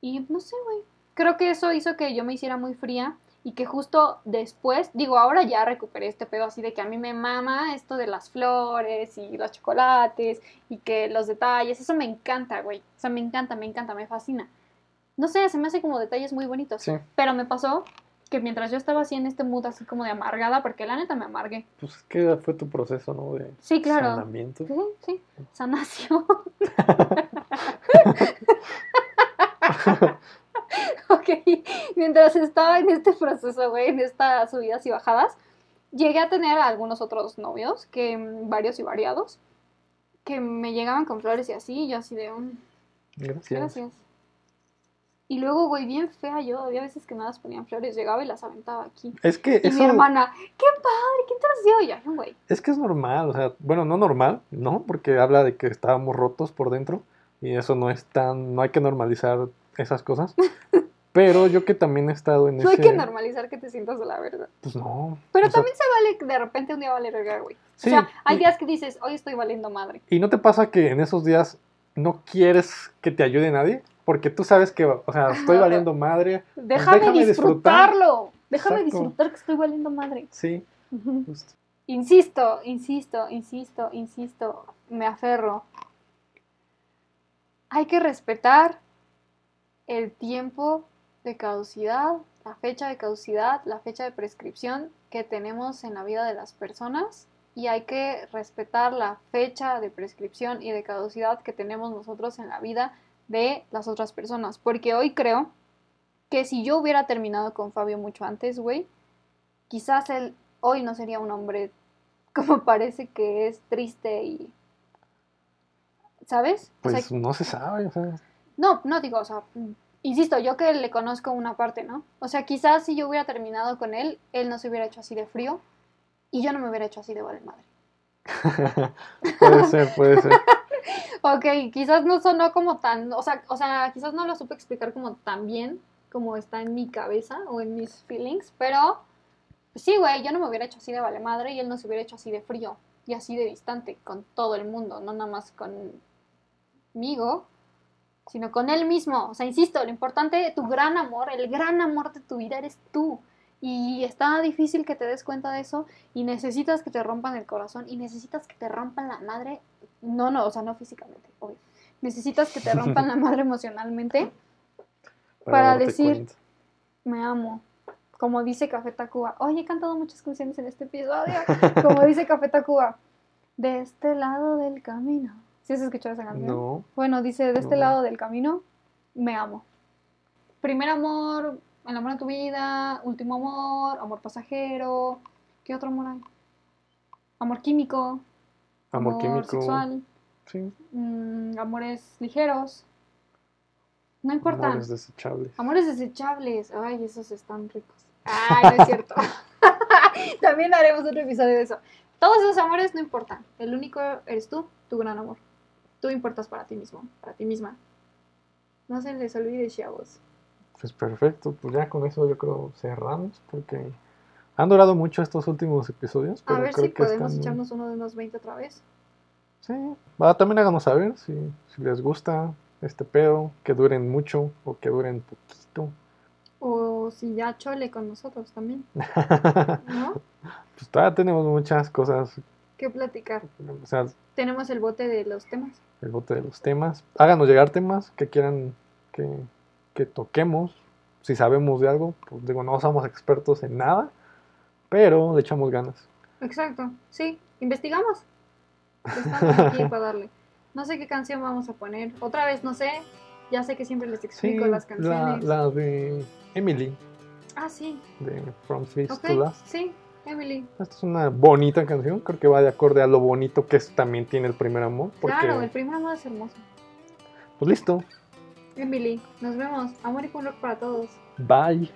Y no sé, güey. Creo que eso hizo que yo me hiciera muy fría y que justo después, digo, ahora ya recuperé este pedo así de que a mí me mama esto de las flores y los chocolates y que los detalles, eso me encanta, güey. O sea, me encanta, me encanta, me fascina. No sé, se me hace como detalles muy bonitos. Sí. Pero me pasó que mientras yo estaba así en este mood así como de amargada, porque la neta me amargué. Pues es que fue tu proceso, ¿no? De Sí, claro. sanamiento. Sí, sí, sanación. ok, mientras estaba en este proceso, güey, en estas subidas y bajadas, llegué a tener algunos otros novios, que mm, varios y variados, que me llegaban con flores y así, y yo así de, "Mm, Gracias. gracias. Y luego, güey, bien fea yo, había veces que nada ponían flores, llegaba y las aventaba aquí. Es que Y eso mi hermana, qué padre, ¿quién te las dio? Y yo, "Ay, güey. es que es normal, o sea, bueno, no normal, ¿no? Porque habla de que estábamos rotos por dentro y eso no es tan, no hay que normalizar esas cosas. Pero yo que también he estado en No ese hay que normalizar que te sientas de la verdad. pues no. Pero sea, también se vale de repente un día valer verga, güey. Sí, o sea, hay y- días que dices, hoy estoy valiendo madre. ¿Y no te pasa que en esos días no quieres que te ayude nadie? Porque tú sabes que, o sea, estoy valiendo madre. Déjame, déjame disfrutar. disfrutarlo. Déjame Exacto. disfrutar que estoy valiendo madre. Sí, justo. Insisto, insisto, insisto, insisto, me aferro. Hay que respetar el tiempo de caducidad, la fecha de caducidad, la fecha de prescripción que tenemos en la vida de las personas y hay que respetar la fecha de prescripción y de caducidad que tenemos nosotros en la vida de las otras personas. Porque hoy creo que si yo hubiera terminado con Fabio mucho antes, güey, quizás él hoy no sería un hombre como parece que es triste y... ¿Sabes? O sea, Pues no se sabe, o sea, no, no digo, o sea, insisto, yo que le conozco una parte, ¿no? O sea, quizás si yo hubiera terminado con él, él no se hubiera hecho así de frío y yo no me hubiera hecho así de vale madre. puede ser, puede ser. Ok, quizás no sonó como tan, o sea, o sea, quizás no lo supe explicar como tan bien como está en mi cabeza o en mis feelings, pero sí, güey, yo no me hubiera hecho así de vale madre y él no se hubiera hecho así de frío y así de distante con todo el mundo, no nada más conmigo, sino con él mismo. O sea, insisto, lo importante, tu gran amor, el gran amor de tu vida eres tú. Y está difícil que te des cuenta de eso y necesitas que te rompan el corazón y necesitas que te rompan la madre. No, no, o sea, no físicamente, obvio. Necesitas que te rompan la madre emocionalmente. Para decir- cuenta. Me amo. Como dice Café Tacuba. Oye, he cantado muchas canciones en este episodio. Como dice Café Tacuba. De este lado del camino. ¿Sí has escuchado esa canción? No, Bueno, dice, de este No. lado del camino, me amo. Primer amor, el amor de tu vida, último amor, amor pasajero. ¿Qué otro amor hay? Amor químico, amor químico. sexual, Sí, mm, amores ligeros. No importa. amores desechables. Amores desechables. Ay, esos están ricos. Ay, no es cierto. También haremos otro episodio de eso. Todos esos amores no importan. El único eres tú, tu gran amor. Tú importas para ti mismo, para ti misma. No se les olvide, chavos. Pues perfecto, pues ya con eso yo creo cerramos porque han durado mucho estos últimos episodios, pero A ver creo si que podemos están- echarnos uno de unos 20 otra vez. Sí, va, también háganos saber si, si les gusta este pedo, que duren mucho o que duren poquito. O si ya chole con nosotros también, ¿no? pues todavía tenemos muchas cosas, ¿Qué platicar? o sea, Tenemos el bote de los temas. el bote de los temas. Háganos llegar temas que quieran que, que toquemos. Si sabemos de algo, pues digo, no somos expertos en nada, pero le echamos ganas. Exacto, sí, investigamos. Estamos aquí para darle. No sé qué canción vamos a poner. Otra vez, no sé. Ya sé que siempre les Sí, explico las la, canciones. la de Emily, Ah, sí. de From First Ok, to Last. sí, Emily. Esta es una bonita canción, creo que va de acorde a lo bonito que es- también tiene el primer amor. Porque, Claro, el primer amor es hermoso. pues listo, Emily, nos vemos. Amor y color para todos. bye.